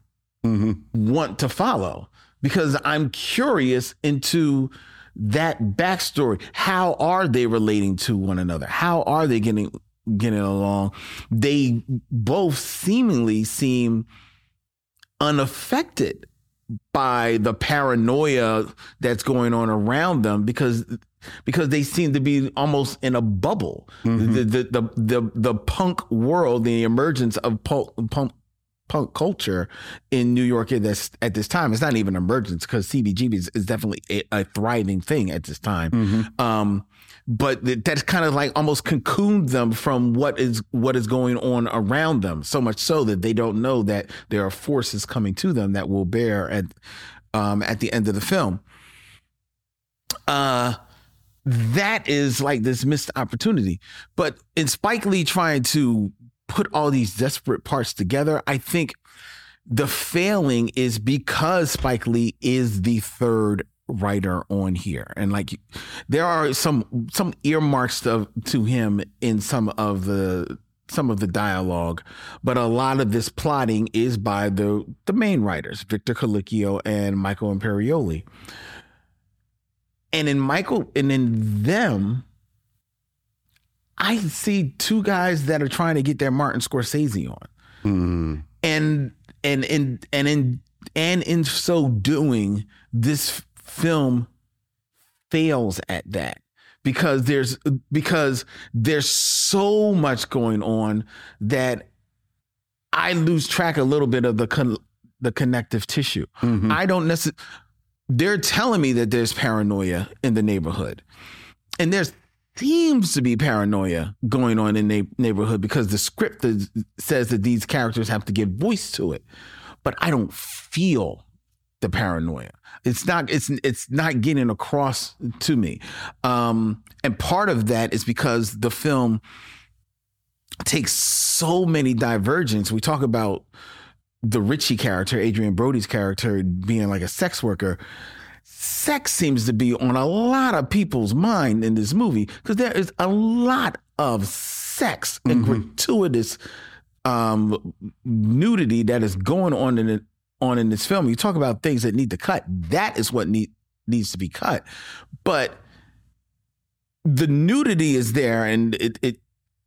want to follow because I'm curious into that backstory. How are they relating to one another? How are they getting getting along? They both seemingly seem unaffected by the paranoia that's going on around them because because they seem to be almost in a bubble. Mm-hmm. The, the the the the punk world, the emergence of punk, punk punk culture in New York at this at this time. It's not even emergence because CBGB is, is definitely a, a thriving thing at this time. Um, but th- that's kind of like almost cocooned them from what is what is going on around them. So much so that they don't know that there are forces coming to them that will bear at um, at the end of the film. Uh that is like this missed opportunity. But in Spike Lee trying to put all these desperate parts together, I think the failing is because Spike Lee is the third writer on here. And like there are some some earmarks of to him in some of the some of the dialogue, but a lot of this plotting is by the the main writers, Victor Colicchio and Michael Imperioli. And in Michael and in them, I see two guys that are trying to get their Martin Scorsese on. Mm-hmm. And and in and in and in so doing, this film fails at that because there's because there's so much going on that I lose track a little bit of the con- the connective tissue. Mm-hmm. I don't necessarily. They're telling me that there's paranoia in the neighborhood, and there seems to be paranoia going on in the neighborhood because the script is, says that these characters have to give voice to it, but I don't feel the paranoia. It's not. It's it's not getting across to me, um, and part of that is because the film takes so many divergence. We talk about the Richie character, Adrien Brody's character, being like a sex worker. Sex seems to be on a lot of people's mind in this movie because there is a lot of sex and gratuitous um, nudity that is going on in it on in this film. You talk about things that need to cut. That is what need, needs to be cut. But the nudity is there, and it, it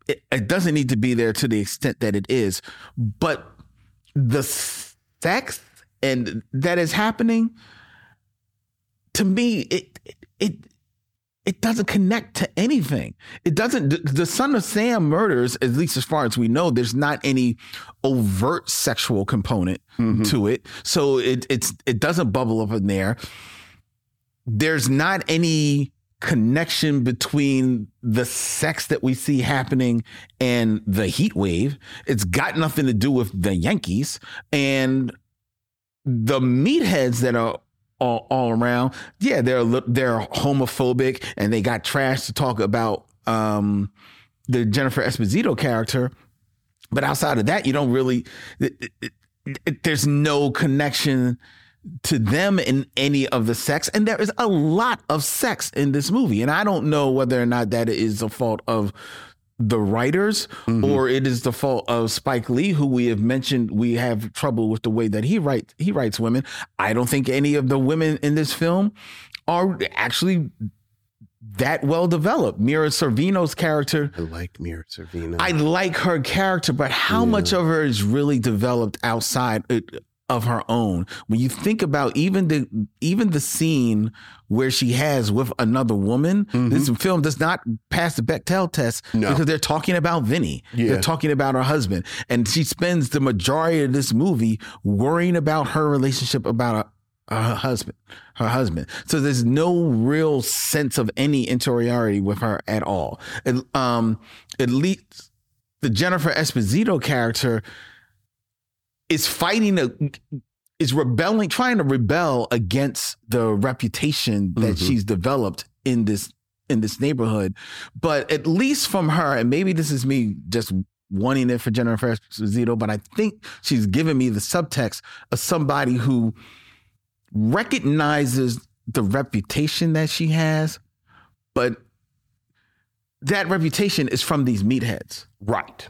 it it doesn't need to be there to the extent that it is. But the sex and that is happening to me, it it. it doesn't connect to anything. It doesn't. the- The Son of Sam murders, at least as far as we know, there's not any overt sexual component mm-hmm. to it. So it it's it doesn't bubble up in there. There's not any connection between the sex that we see happening and the heat wave. It's got nothing to do with the Yankees and the meatheads that are all, all around. Yeah, they're they're homophobic and they got trash to talk about um, the Jennifer Esposito character. But outside of that, you don't really. it- it- it- there's no connection to them in any of the sex, and there is a lot of sex in this movie, and I don't know whether or not that is a fault of the writers or it is the fault of Spike Lee, who we have mentioned we have trouble with the way that he writes he writes women. I don't think any of the women in this film are actually that well developed. Mira Sorvino's character I like Mira Sorvino. I like her character, but how much of her is really developed outside uh, of her own? When you think about even the even the scene where she has with another woman, this film does not pass the Bechdel test No. because they're talking about Vinny. Yeah. They're talking about her husband, and she spends the majority of this movie worrying about her relationship about her husband, her husband. So there's no real sense of any interiority with her at all. It, um, at least the Jennifer Esposito character is fighting a is rebelling, trying to rebel against the reputation that Mm-hmm. she's developed in this in this neighborhood. But at least from her, and maybe this is me just wanting it for Jennifer Esposito, but I think she's giving me the subtext of somebody who recognizes the reputation that she has, but that reputation is from these meatheads. Right.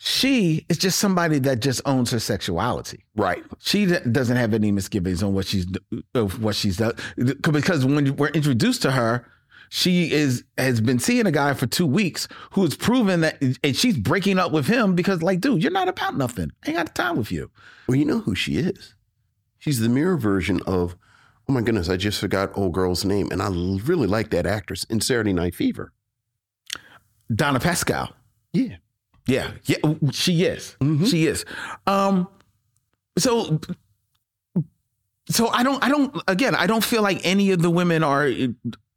She is just somebody that just owns her sexuality. Right. She d- doesn't have any misgivings on what she's of what she's done because when we're introduced to her, she is has been seeing a guy for two weeks who has proven that, and she's breaking up with him because, like, dude, you're not about nothing. I ain't got time with you. Well, you know who she is. She's the mirror version of, oh my goodness, I just forgot old girl's name. And i really like that actress in Saturday Night Fever. Donna Pescow. Yeah. Yeah, yeah, she is. Mm-hmm. She is. Um, so, so I don't, I don't. Again, I don't feel like any of the women are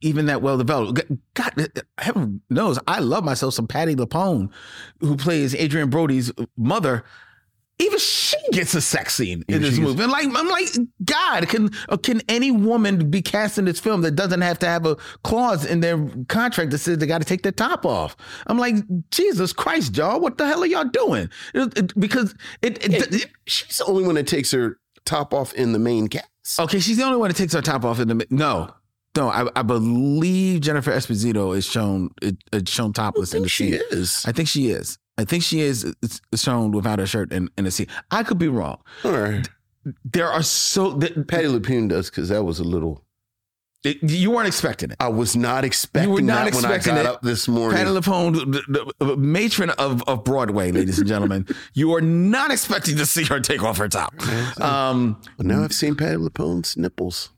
even that well developed. God, uh, uh, heaven knows, I love myself some Patti LuPone, who plays Adrien Brody's uh, mother. Even she gets a sex scene in this movie. And like, I'm like, God, can uh, can any woman be cast in this film that doesn't have to have a clause in their contract that says they got to take their top off? I'm like, Jesus Christ, y'all, what the hell are y'all doing? It- it- because it, it, She's the only one that takes her top off in the main cast. okay, she's the only one that takes her top off in the no. No, I, I believe Jennifer Esposito is shown it, it's shown topless in the she scene. is. I think she is. I think she is shown without her shirt in, in the scene. I could be wrong. All right. There are so that Patti LuPone does because that was a little. it- you weren't expecting it. I was not expecting You were not that when I expecting got it. up this morning. Patti LuPone, the, the matron of, of Broadway, ladies and gentlemen. you are not expecting to see her take off her top. Um, But now I've seen Patti LuPone's nipples.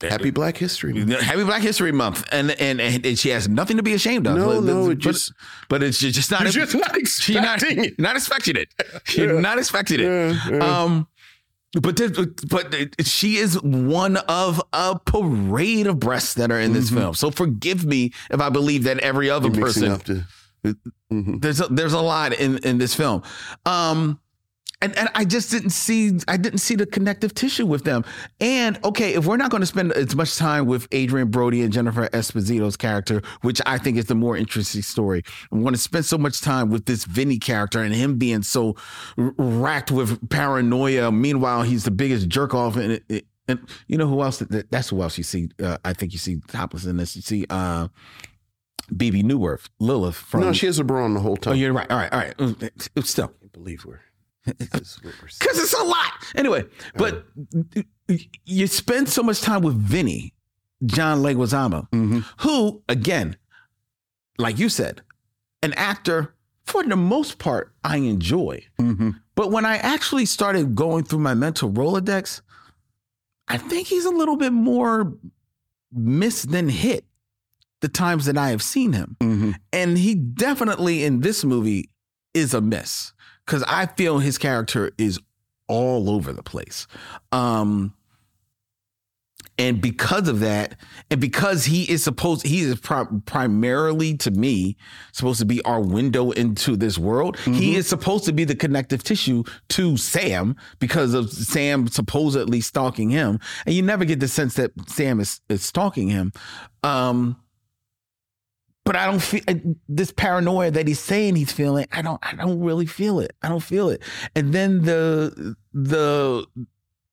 Happy Black History Month. Happy Black History Month, and and, and she has nothing to be ashamed of. No, But- no, but, just- but it's just not. You're just not You're not, expecting it. not expecting it. You're not expecting it. Yeah, yeah. Um, but there, but she is one of a parade of breasts that are in this film. So forgive me if I believe that every other Mm-hmm. Person the- Mhm. there's a, there's a lot in in this film um and, and I just didn't see I didn't see the connective tissue with them. And okay, if we're not going to spend as much time with Adrien Brody and Jennifer Esposito's character, which I think is the more interesting story, I'm going to spend so much time with this Vinny character and him being so racked with paranoia. Meanwhile, he's the biggest jerk off and it, and you know who else? That's who else you see. Uh, I think you see topless in this. You see uh, Bebe Neuwirth, Lilith from. No, she has a bra on the whole time. Oh, you're right. All right. All right. Mm, Still, I can't believe we're. This is what we're saying. because it's a lot. Anyway, uh-huh. but you spend so much time with Vinny, John Leguizamo, mm-hmm. who, again, like you said, an actor for the most part I enjoy. Mm-hmm. But when I actually started going through my mental Rolodex, I think he's a little bit more miss than hit the times that I have seen him. Mm-hmm. And he definitely in this movie is a miss because I feel his character is all over the place. Um, and because of that, and because he is supposed, he is pri- primarily to me supposed to be our window into this world. He is supposed to be the connective tissue to Sam because of Sam supposedly stalking him, and you never get the sense that Sam is, is stalking him. Um, but I don't feel this paranoia that he's saying he's feeling. I don't. I don't really feel it. I don't feel it. And then the the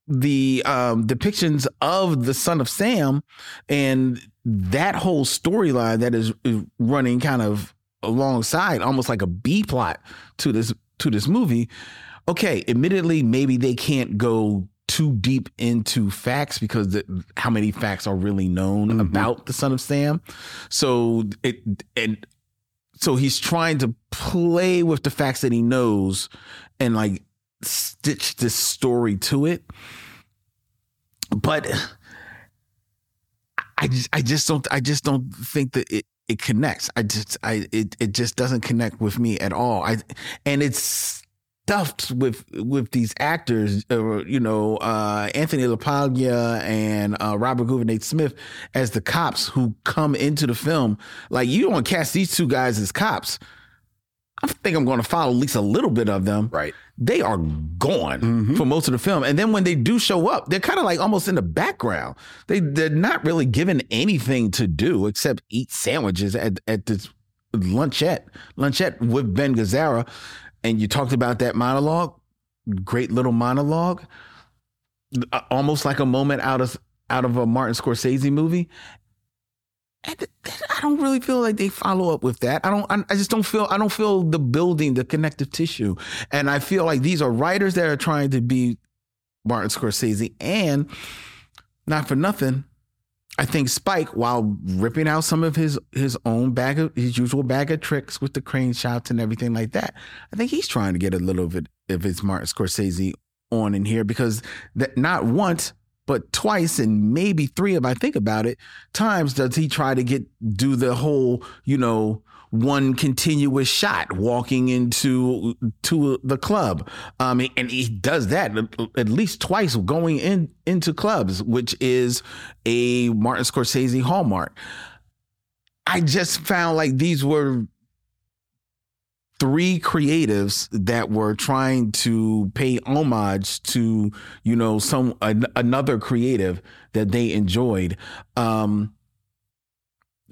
the um, depictions of the son of Sam and that whole storyline that is, is running kind of alongside, almost like a B plot to this to this movie. Okay, admittedly, maybe they can't go too deep into facts because the, how many facts are really known mm-hmm. about the son of Sam. So it and so he's trying to play with the facts that he knows and like stitch this story to it. But I just I just don't I just don't think that it it connects. I just I it it just doesn't connect with me at all. I and it's stuffed with with these actors, uh, you know, uh, Anthony LaPaglia and uh, Robert Guenveur Smith as the cops who come into the film. Like you don't cast these two guys as cops. I think I'm going to follow at least a little bit of them. Right. They are gone for most of the film, and then when they do show up, they're kind of like almost in the background. They they're not really given anything to do except eat sandwiches at at this lunchette lunchette with Ben Gazzara. And you talked about that monologue, great little monologue, uh, almost like a moment out of out of a Martin Scorsese movie. And I don't really feel like they follow up with that. I don't. I just don't feel. I don't feel the building, the connective tissue, and I feel like these are writers that are trying to be Martin Scorsese, and not for nothing. I think Spike, while ripping out some of his his own bag of his usual bag of tricks with the crane shots and everything like that, I think he's trying to get a little bit of his Martin Scorsese on in here because that not once but twice and maybe three if I think about it times does he try to get do the whole you know one continuous shot walking into to the club. Um and he does that at least twice going in into clubs which is a Martin Scorsese hallmark. I just found like these were three creatives that were trying to pay homage to you know some an, another creative that they enjoyed. Um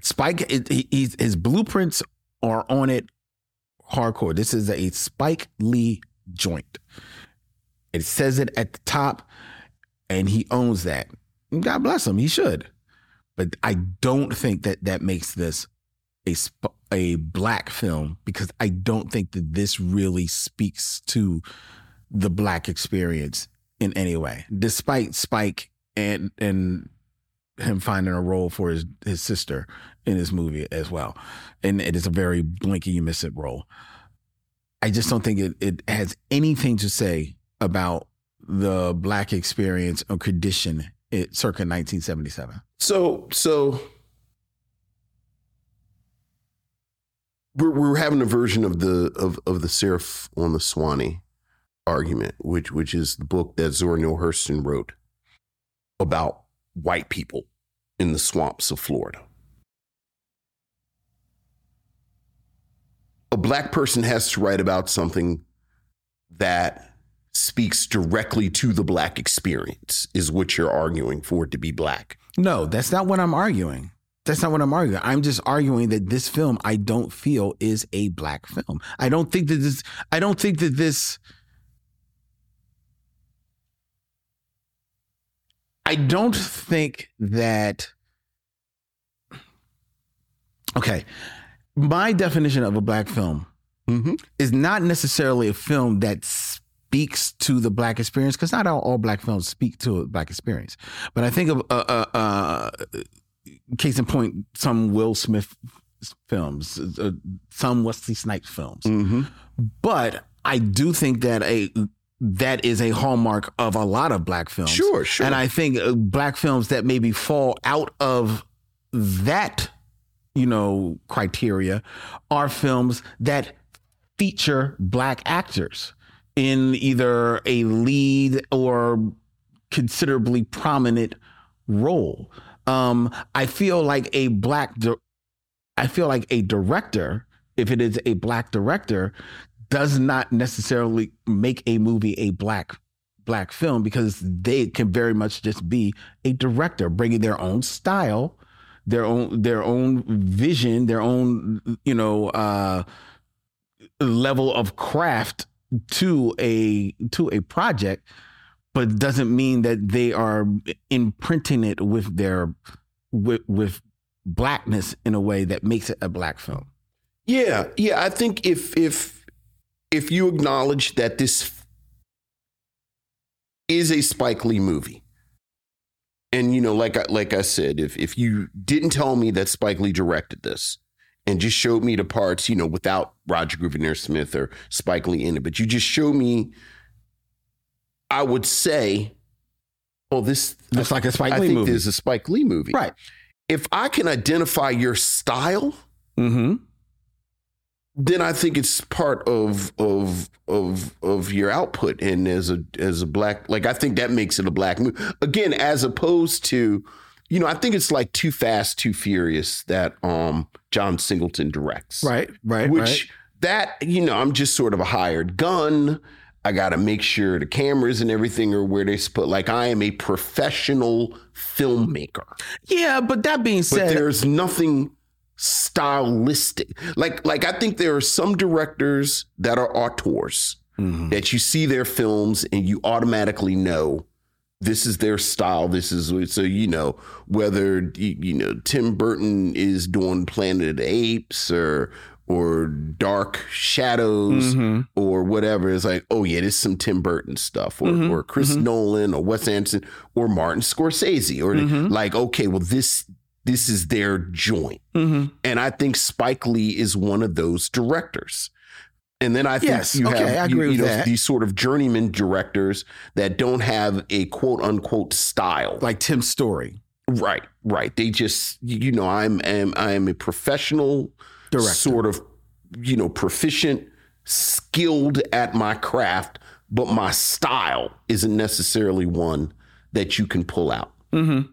spike he, his blueprints are on it hardcore. This is a spike lee joint. It says it at the top and he owns that. God bless him he should. But i don't think that that makes this a sp- a black film because I don't think that this really speaks to the black experience in any way. Despite Spike and and him finding a role for his his sister in this movie as well, and it is a very blinky you miss it role. I just don't think it it has anything to say about the black experience or condition it, circa 1977. So so we're we're having a version of the of of the Seraph on the Suwanee argument, which which is the book that Zora Neale Hurston wrote about white people in the swamps of Florida. A black person has to write about something that speaks directly to the black experience, is what you're arguing for to be black. No, that's not what I'm arguing. That's not what I'm arguing. I'm just arguing that this film I don't feel is a black film. I don't think that this I don't think that this I don't think that Okay. My definition of a black film is not necessarily a film that speaks to the black experience because not all, all black films speak to a black experience. But I think of uh, uh, uh, case in point, some Will Smith films, uh, some Wesley Snipes films. But I do think that a that is a hallmark of a lot of black films. Sure, sure. And I think uh, black films that maybe fall out of that, you know, criteria are films that feature black actors in either a lead or considerably prominent role. Um, I feel like a black, di- I feel like a director, if it is a black director, does not necessarily make a movie a black black film because they can very much just be a director bringing their own style, their own their own vision, their own you know uh, level of craft to a to a project but doesn't mean that they are imprinting it with their with, with blackness in a way that makes it a black film Yeah, yeah. I think if if if you acknowledge that this is a Spike Lee movie, and you know, like I, like I said, if if you didn't tell me that Spike Lee directed this and just showed me the parts, you know, without Roger Guenveur Smith or Spike Lee in it, but you just show me, I would say, oh, this Looks like a Spike I Lee think movie. This is a Spike Lee movie, right If I can identify your style, mm-hmm. Then I think it's part of of of of your output. And as a as a black, like I think that makes it a black movie again, as opposed to, you know, I think it's like Too Fast, Too Furious that um John Singleton directs, Right, right, Which right. that you know, I'm just sort of a hired gun. I got to make sure the cameras and everything are where they're supposed. Like I am a professional filmmaker. Yeah, but that being But said, there's nothing stylistic. Like like I think there are some directors that are auteurs Mm-hmm. that you see their films and you automatically know this is their style. This is so you know whether you know Tim Burton is doing Planet of the Apes or or Dark Shadows Mm-hmm. or whatever. It's like oh yeah, this is some Tim Burton stuff or Mm-hmm. or Chris Nolan or Wes Anderson or Martin Scorsese or Mm-hmm. like okay, well this this is their joint. Mhm. And I think Spike Lee is one of those directors. And then I think Yes, you okay, have you- you know, that. these sort of journeyman directors that don't have a quote unquote style. like Tim Story, Right, right. They just you know, I'm am I am a professional Director. sort of you know, proficient, skilled at my craft, but my style isn't necessarily one that you can pull out. Mm-hmm.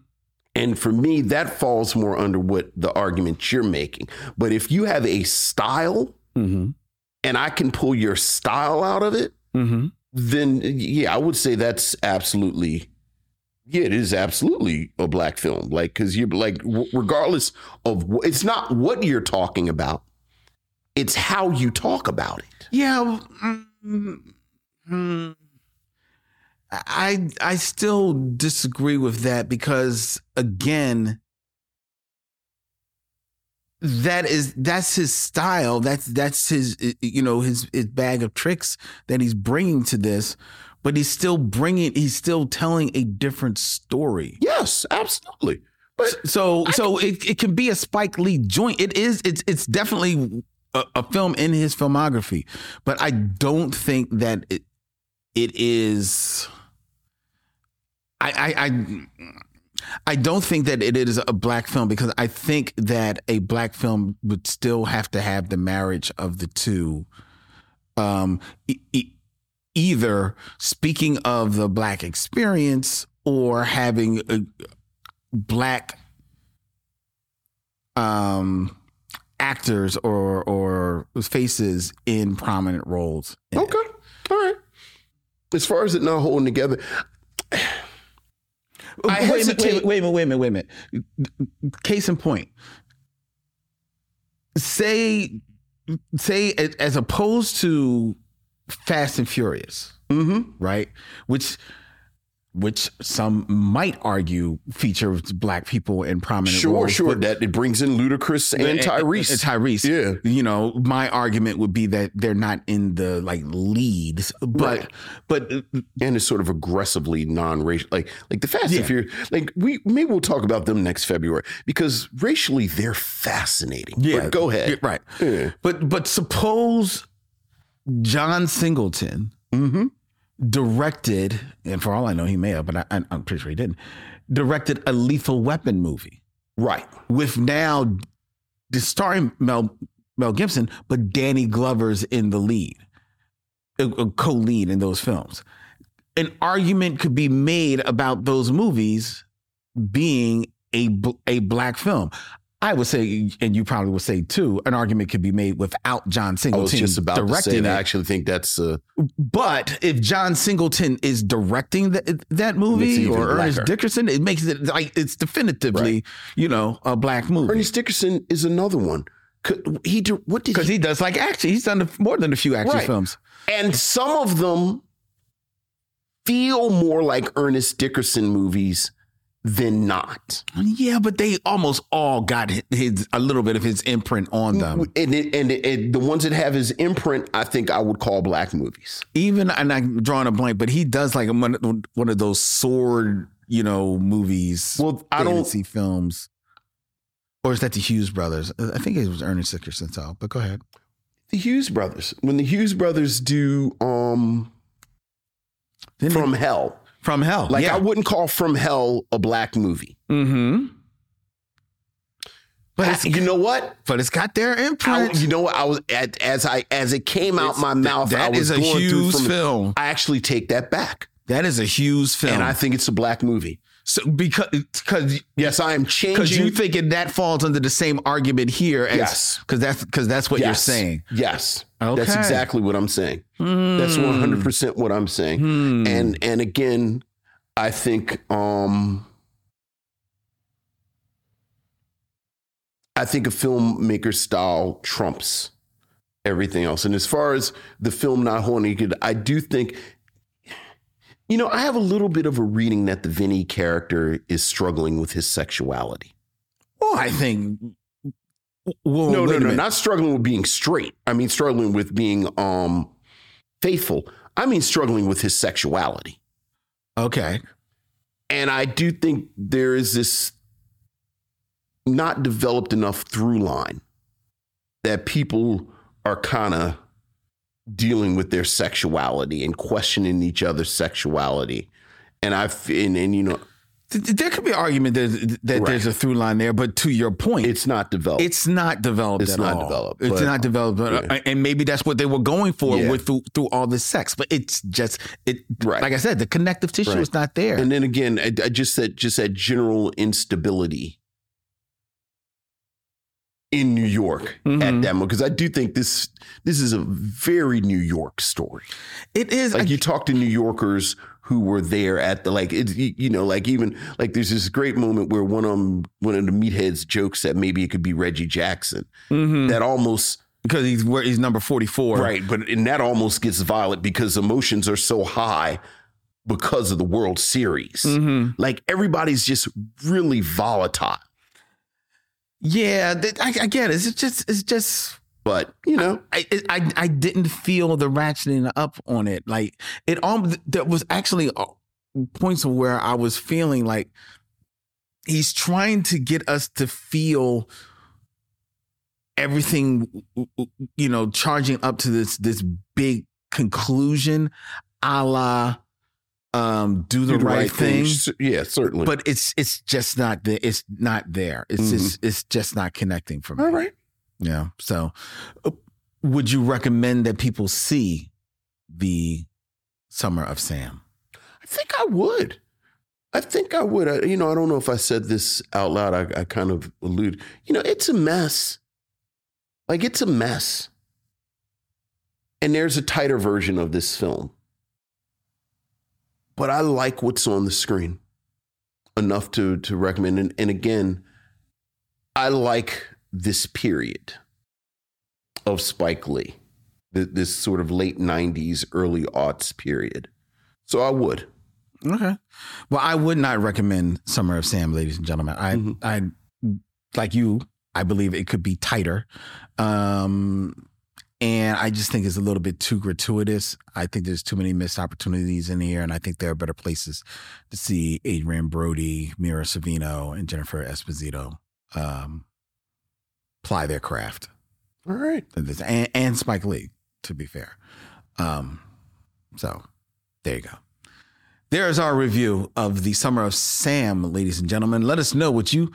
And for me, that falls more under what the argument you're making. But if you have a style Mm-hmm. and I can pull your style out of it, Mm-hmm. then yeah, I would say that's absolutely, yeah, it is absolutely a black film. Like, because you're like, w- regardless of wh- it's not what you're talking about, it's how you talk about it. Yeah. mm, mm, I I still disagree with that because again that is that's his style that's that's his you know his his bag of tricks that he's bringing to this but he's still bringing he's still telling a different story Yes, absolutely. But so so it, it can be a Spike Lee joint. It is it's it's definitely a, a film in his filmography, but I don't think that it it is. I I I, don't think that it is a black film because I think that a black film would still have to have the marriage of the two. Um, e- either speaking of the black experience or having a, black um actors or or faces in prominent roles. in it. okay, all right. As far as it not holding together, I wait, a minute, hesitate- wait, a minute, wait a minute, wait a minute. Case in point. Say say as opposed to Fast and Furious, mm-hmm. right? Which which some might argue features black people in prominent sure, roles. sure, but- that it brings in Ludacris and And- Tyrese. and Tyrese. Yeah. You know, my argument would be that they're not in the like leads, but Right. but uh, and it's sort of aggressively non-racial, like like the Fast Yeah. and Furious. Like we maybe we'll talk about them next February because racially they're fascinating. But go ahead. right. Yeah. But but suppose John Singleton Mm-hmm. Directed, and for all I know, he may have, but I, I'm pretty sure he didn't. Directed a Lethal Weapon movie Right. with now the starring Mel Mel Gibson, but Danny Glover's in the lead, a, a co-lead in those films. An argument could be made about those movies being a a black film. I would say, and you probably would say too, an argument could be made without John Singleton just about to directing that. I actually think that's uh, But if John Singleton is directing that that movie or Ernest. Dickerson, it makes it like it's definitively, you know, a black movie. Ernest Dickerson is another one. Could, he di- what did Because he, he does like action. He's done more than a few action Right. films. and some of them feel more like Ernest Dickerson movies than not. Yeah, but they almost all got his, his a little bit of his imprint on them. And it, and, it, the ones that have his imprint, I think I would call black movies. Even and I'm drawing a blank, but he does like one, one of those sword, you know, movies. Well, I don't- see films. Or is that the Hughes brothers? I think it was Ernest Dickerson. So, but go ahead. The Hughes brothers. When the Hughes brothers do um From they- Hell. From hell. Like yeah. I wouldn't call From Hell a black movie. mm-hmm. But you know what? But it's got their I, imprint. you know what? I was at, as I as it came out It's- my mouth. that I was is a huge from- film. I actually take that back, that is a huge film. and I think it's a black movie. So because because Yes, I am changing. because you thinking that falls under the same argument here as Yes. because that's because that's what you're saying. Yes, Okay. that's exactly what I'm saying. That's 100 percent what I'm saying. Hmm. And and again, I think um I think a filmmaker style trumps everything else. And as far as the film not holding good, I do think you know, I have a little bit of a reading that the Vinny character is struggling with his sexuality. Well, I think. Well, no, no, no, not struggling with being straight. I mean struggling with being um faithful. I mean struggling with his sexuality. Okay. And I do think there is this not developed enough through line that people are kind of dealing with their sexuality and questioning each other's sexuality. And I've, and, and you know, There could be argument that, that Right. there's a through line there, but to your point, it's not developed. It's not developed. It's at not all. developed, It's but- not developed, Yeah. and maybe that's what they were going for Yeah. with through, through all this sex. But it's just it. Right. Like I said, the connective tissue Right. is not there. and then again, I, I just said, just that general instability in New York at Mhm. that moment. Because I do think this, this is a very New York story. it is like I- you talk to New Yorkers who were there at the like it, you know like even like there's this great moment where one of them one of the meatheads jokes that maybe it could be Reggie Jackson Mhm. that almost because he's where he's number forty four. right but and that almost gets violent because emotions are so high because of the World Series hmm like everybody's just really volatile Yeah, th- I, I get it. It's just it's just but you know I, I I didn't feel the ratcheting up on it. Like it all there was actually uh, points of where I was feeling like he's trying to get us to feel everything you know charging up to this this big conclusion a la um do the, do right, thing, S- yeah certainly but it's it's just not the, it's not there it's Mhm. just it's just not connecting for me all right yeah. So, uh, would you recommend that people see the Summer of Sam? I think I would. I think I would. I, you know, I don't know if I said this out loud. I, I kind of allude. You know, it's a mess. Like it's a mess. And there's a tighter version of this film. But I like what's on the screen enough to to recommend. And, and again, I like this period of Spike Lee, th- this sort of late '90s, early aughts period. So I would. Okay. Well, I would not recommend Summer of Sam, ladies and gentlemen. I, Mhm. I, like you, I believe it could be tighter. Um, and I just think it's a little bit too gratuitous. I think there's too many missed opportunities in here, and I think there are better places to see Adrien Brody, Mira Sorvino, and Jennifer Esposito um, ply their craft. All right. and, and Spike Lee, to be fair. Um, so there you go. There is our review of the Summer of Sam, ladies and gentlemen. Let us know what you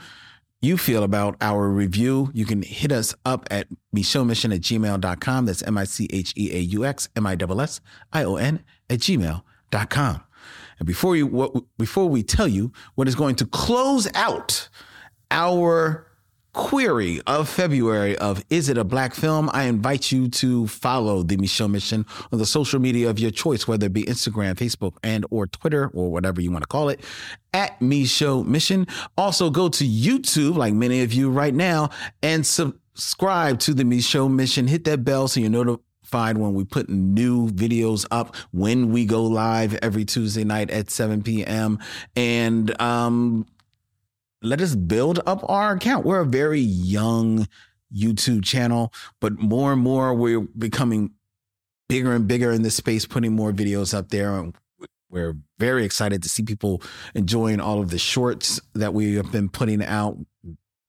you feel about our review. You can hit us up at micheauxmission at gmail.com. That's M-I-C-H-E-A-U-X, M-I-S-S-I-O-N at gmail.com. And before you what before we tell you what is going to close out our query of February of Is It a Black Film? I invite you to follow the Micheaux Mission on the social media of your choice, whether it be Instagram, Facebook, and or Twitter, or whatever you want to call it, at Micheaux Mission. Also go to YouTube, like many of you right now, and subscribe to the Micheaux Mission. Hit that bell so you're notified when we put new videos up when we go live every Tuesday night at 7 p.m. And um let us build up our account. We're a very young YouTube channel, but more and more we're becoming bigger and bigger in this space, putting more videos up there. And we're very excited to see people enjoying all of the shorts that we have been putting out.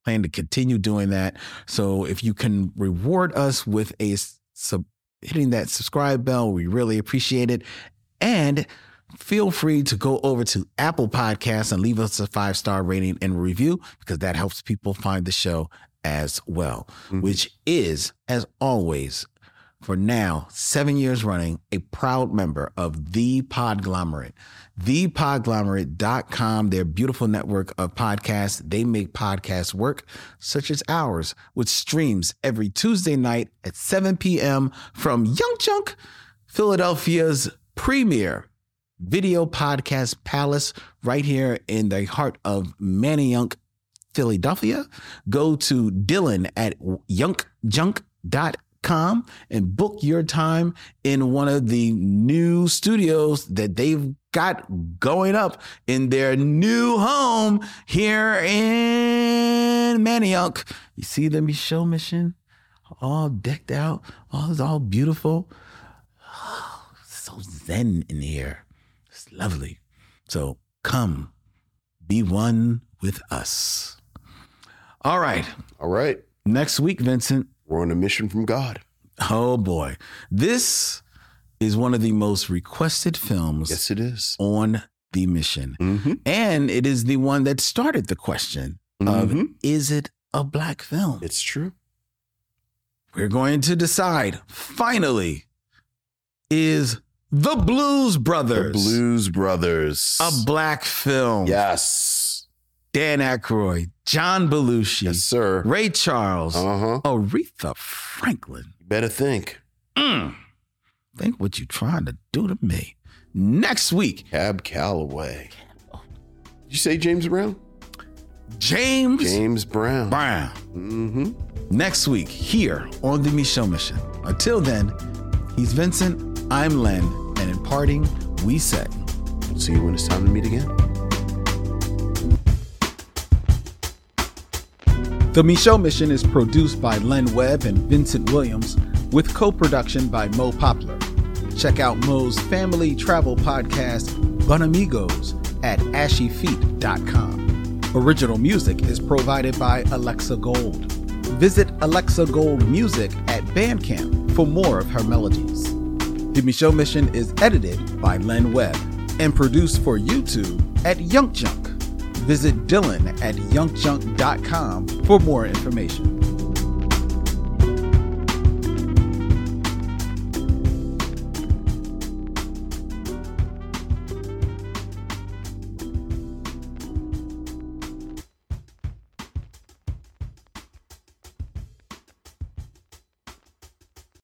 Plan to continue doing that. So if you can reward us with a sub, hitting that subscribe bell, we really appreciate it. And feel free to go over to Apple Podcasts and leave us a five star rating and review because that helps people find the show as well, mm-hmm. which is, as always, for now, seven years running, a proud member of The Podglomerate. ThePodglomerate.com, their beautiful network of podcasts. They make podcasts work, such as ours, which streams every Tuesday night at 7 p.m. from Yunk Junk, Philadelphia's premier video podcast palace, right here in the heart of Manayunk, Philadelphia. Go to Dylan at yunkjunk.com and book your time in one of the new studios that they've got going up in their new home here in Manayunk. You see the show mission all decked out, oh, all is all beautiful. Oh, so zen in here. Lovely. So come be one with us. All right. All right. Next week, Vincent. We're on a mission from God. Oh boy. This is one of the most requested films. Yes, it is. On the mission. Mm-hmm. And it is the one that started the question Mm-hmm. of is it a black film? It's true. We're going to decide finally is The Blues Brothers. The Blues Brothers. a black film? Yes. Dan Aykroyd, John Belushi, Yes, sir. Ray Charles, Uh huh. Aretha Franklin. You better think. Mm. Think what you trying to do to me. Next week, Cab Calloway. Did you say James Brown? James, James Brown. Brown. Mm-hmm. Next week, here on the Micheaux Mission. Until then, he's Vincent, I'm Len, and in parting, we say, See you when it's time to meet again. The Micheaux Mission is produced by Len Webb and Vincent Williams, with co production by Mo Poplar. Check out Mo's family travel podcast, Bunamigos, at ashyfeet.com. Original music is provided by Alexa Gold. Visit Alexa Gold Music at Bandcamp for more of her melodies. The Micheaux Mission is edited by Len Webb and produced for YouTube at Yunk Junk. Visit Dylan at yunkjunk.com for more information.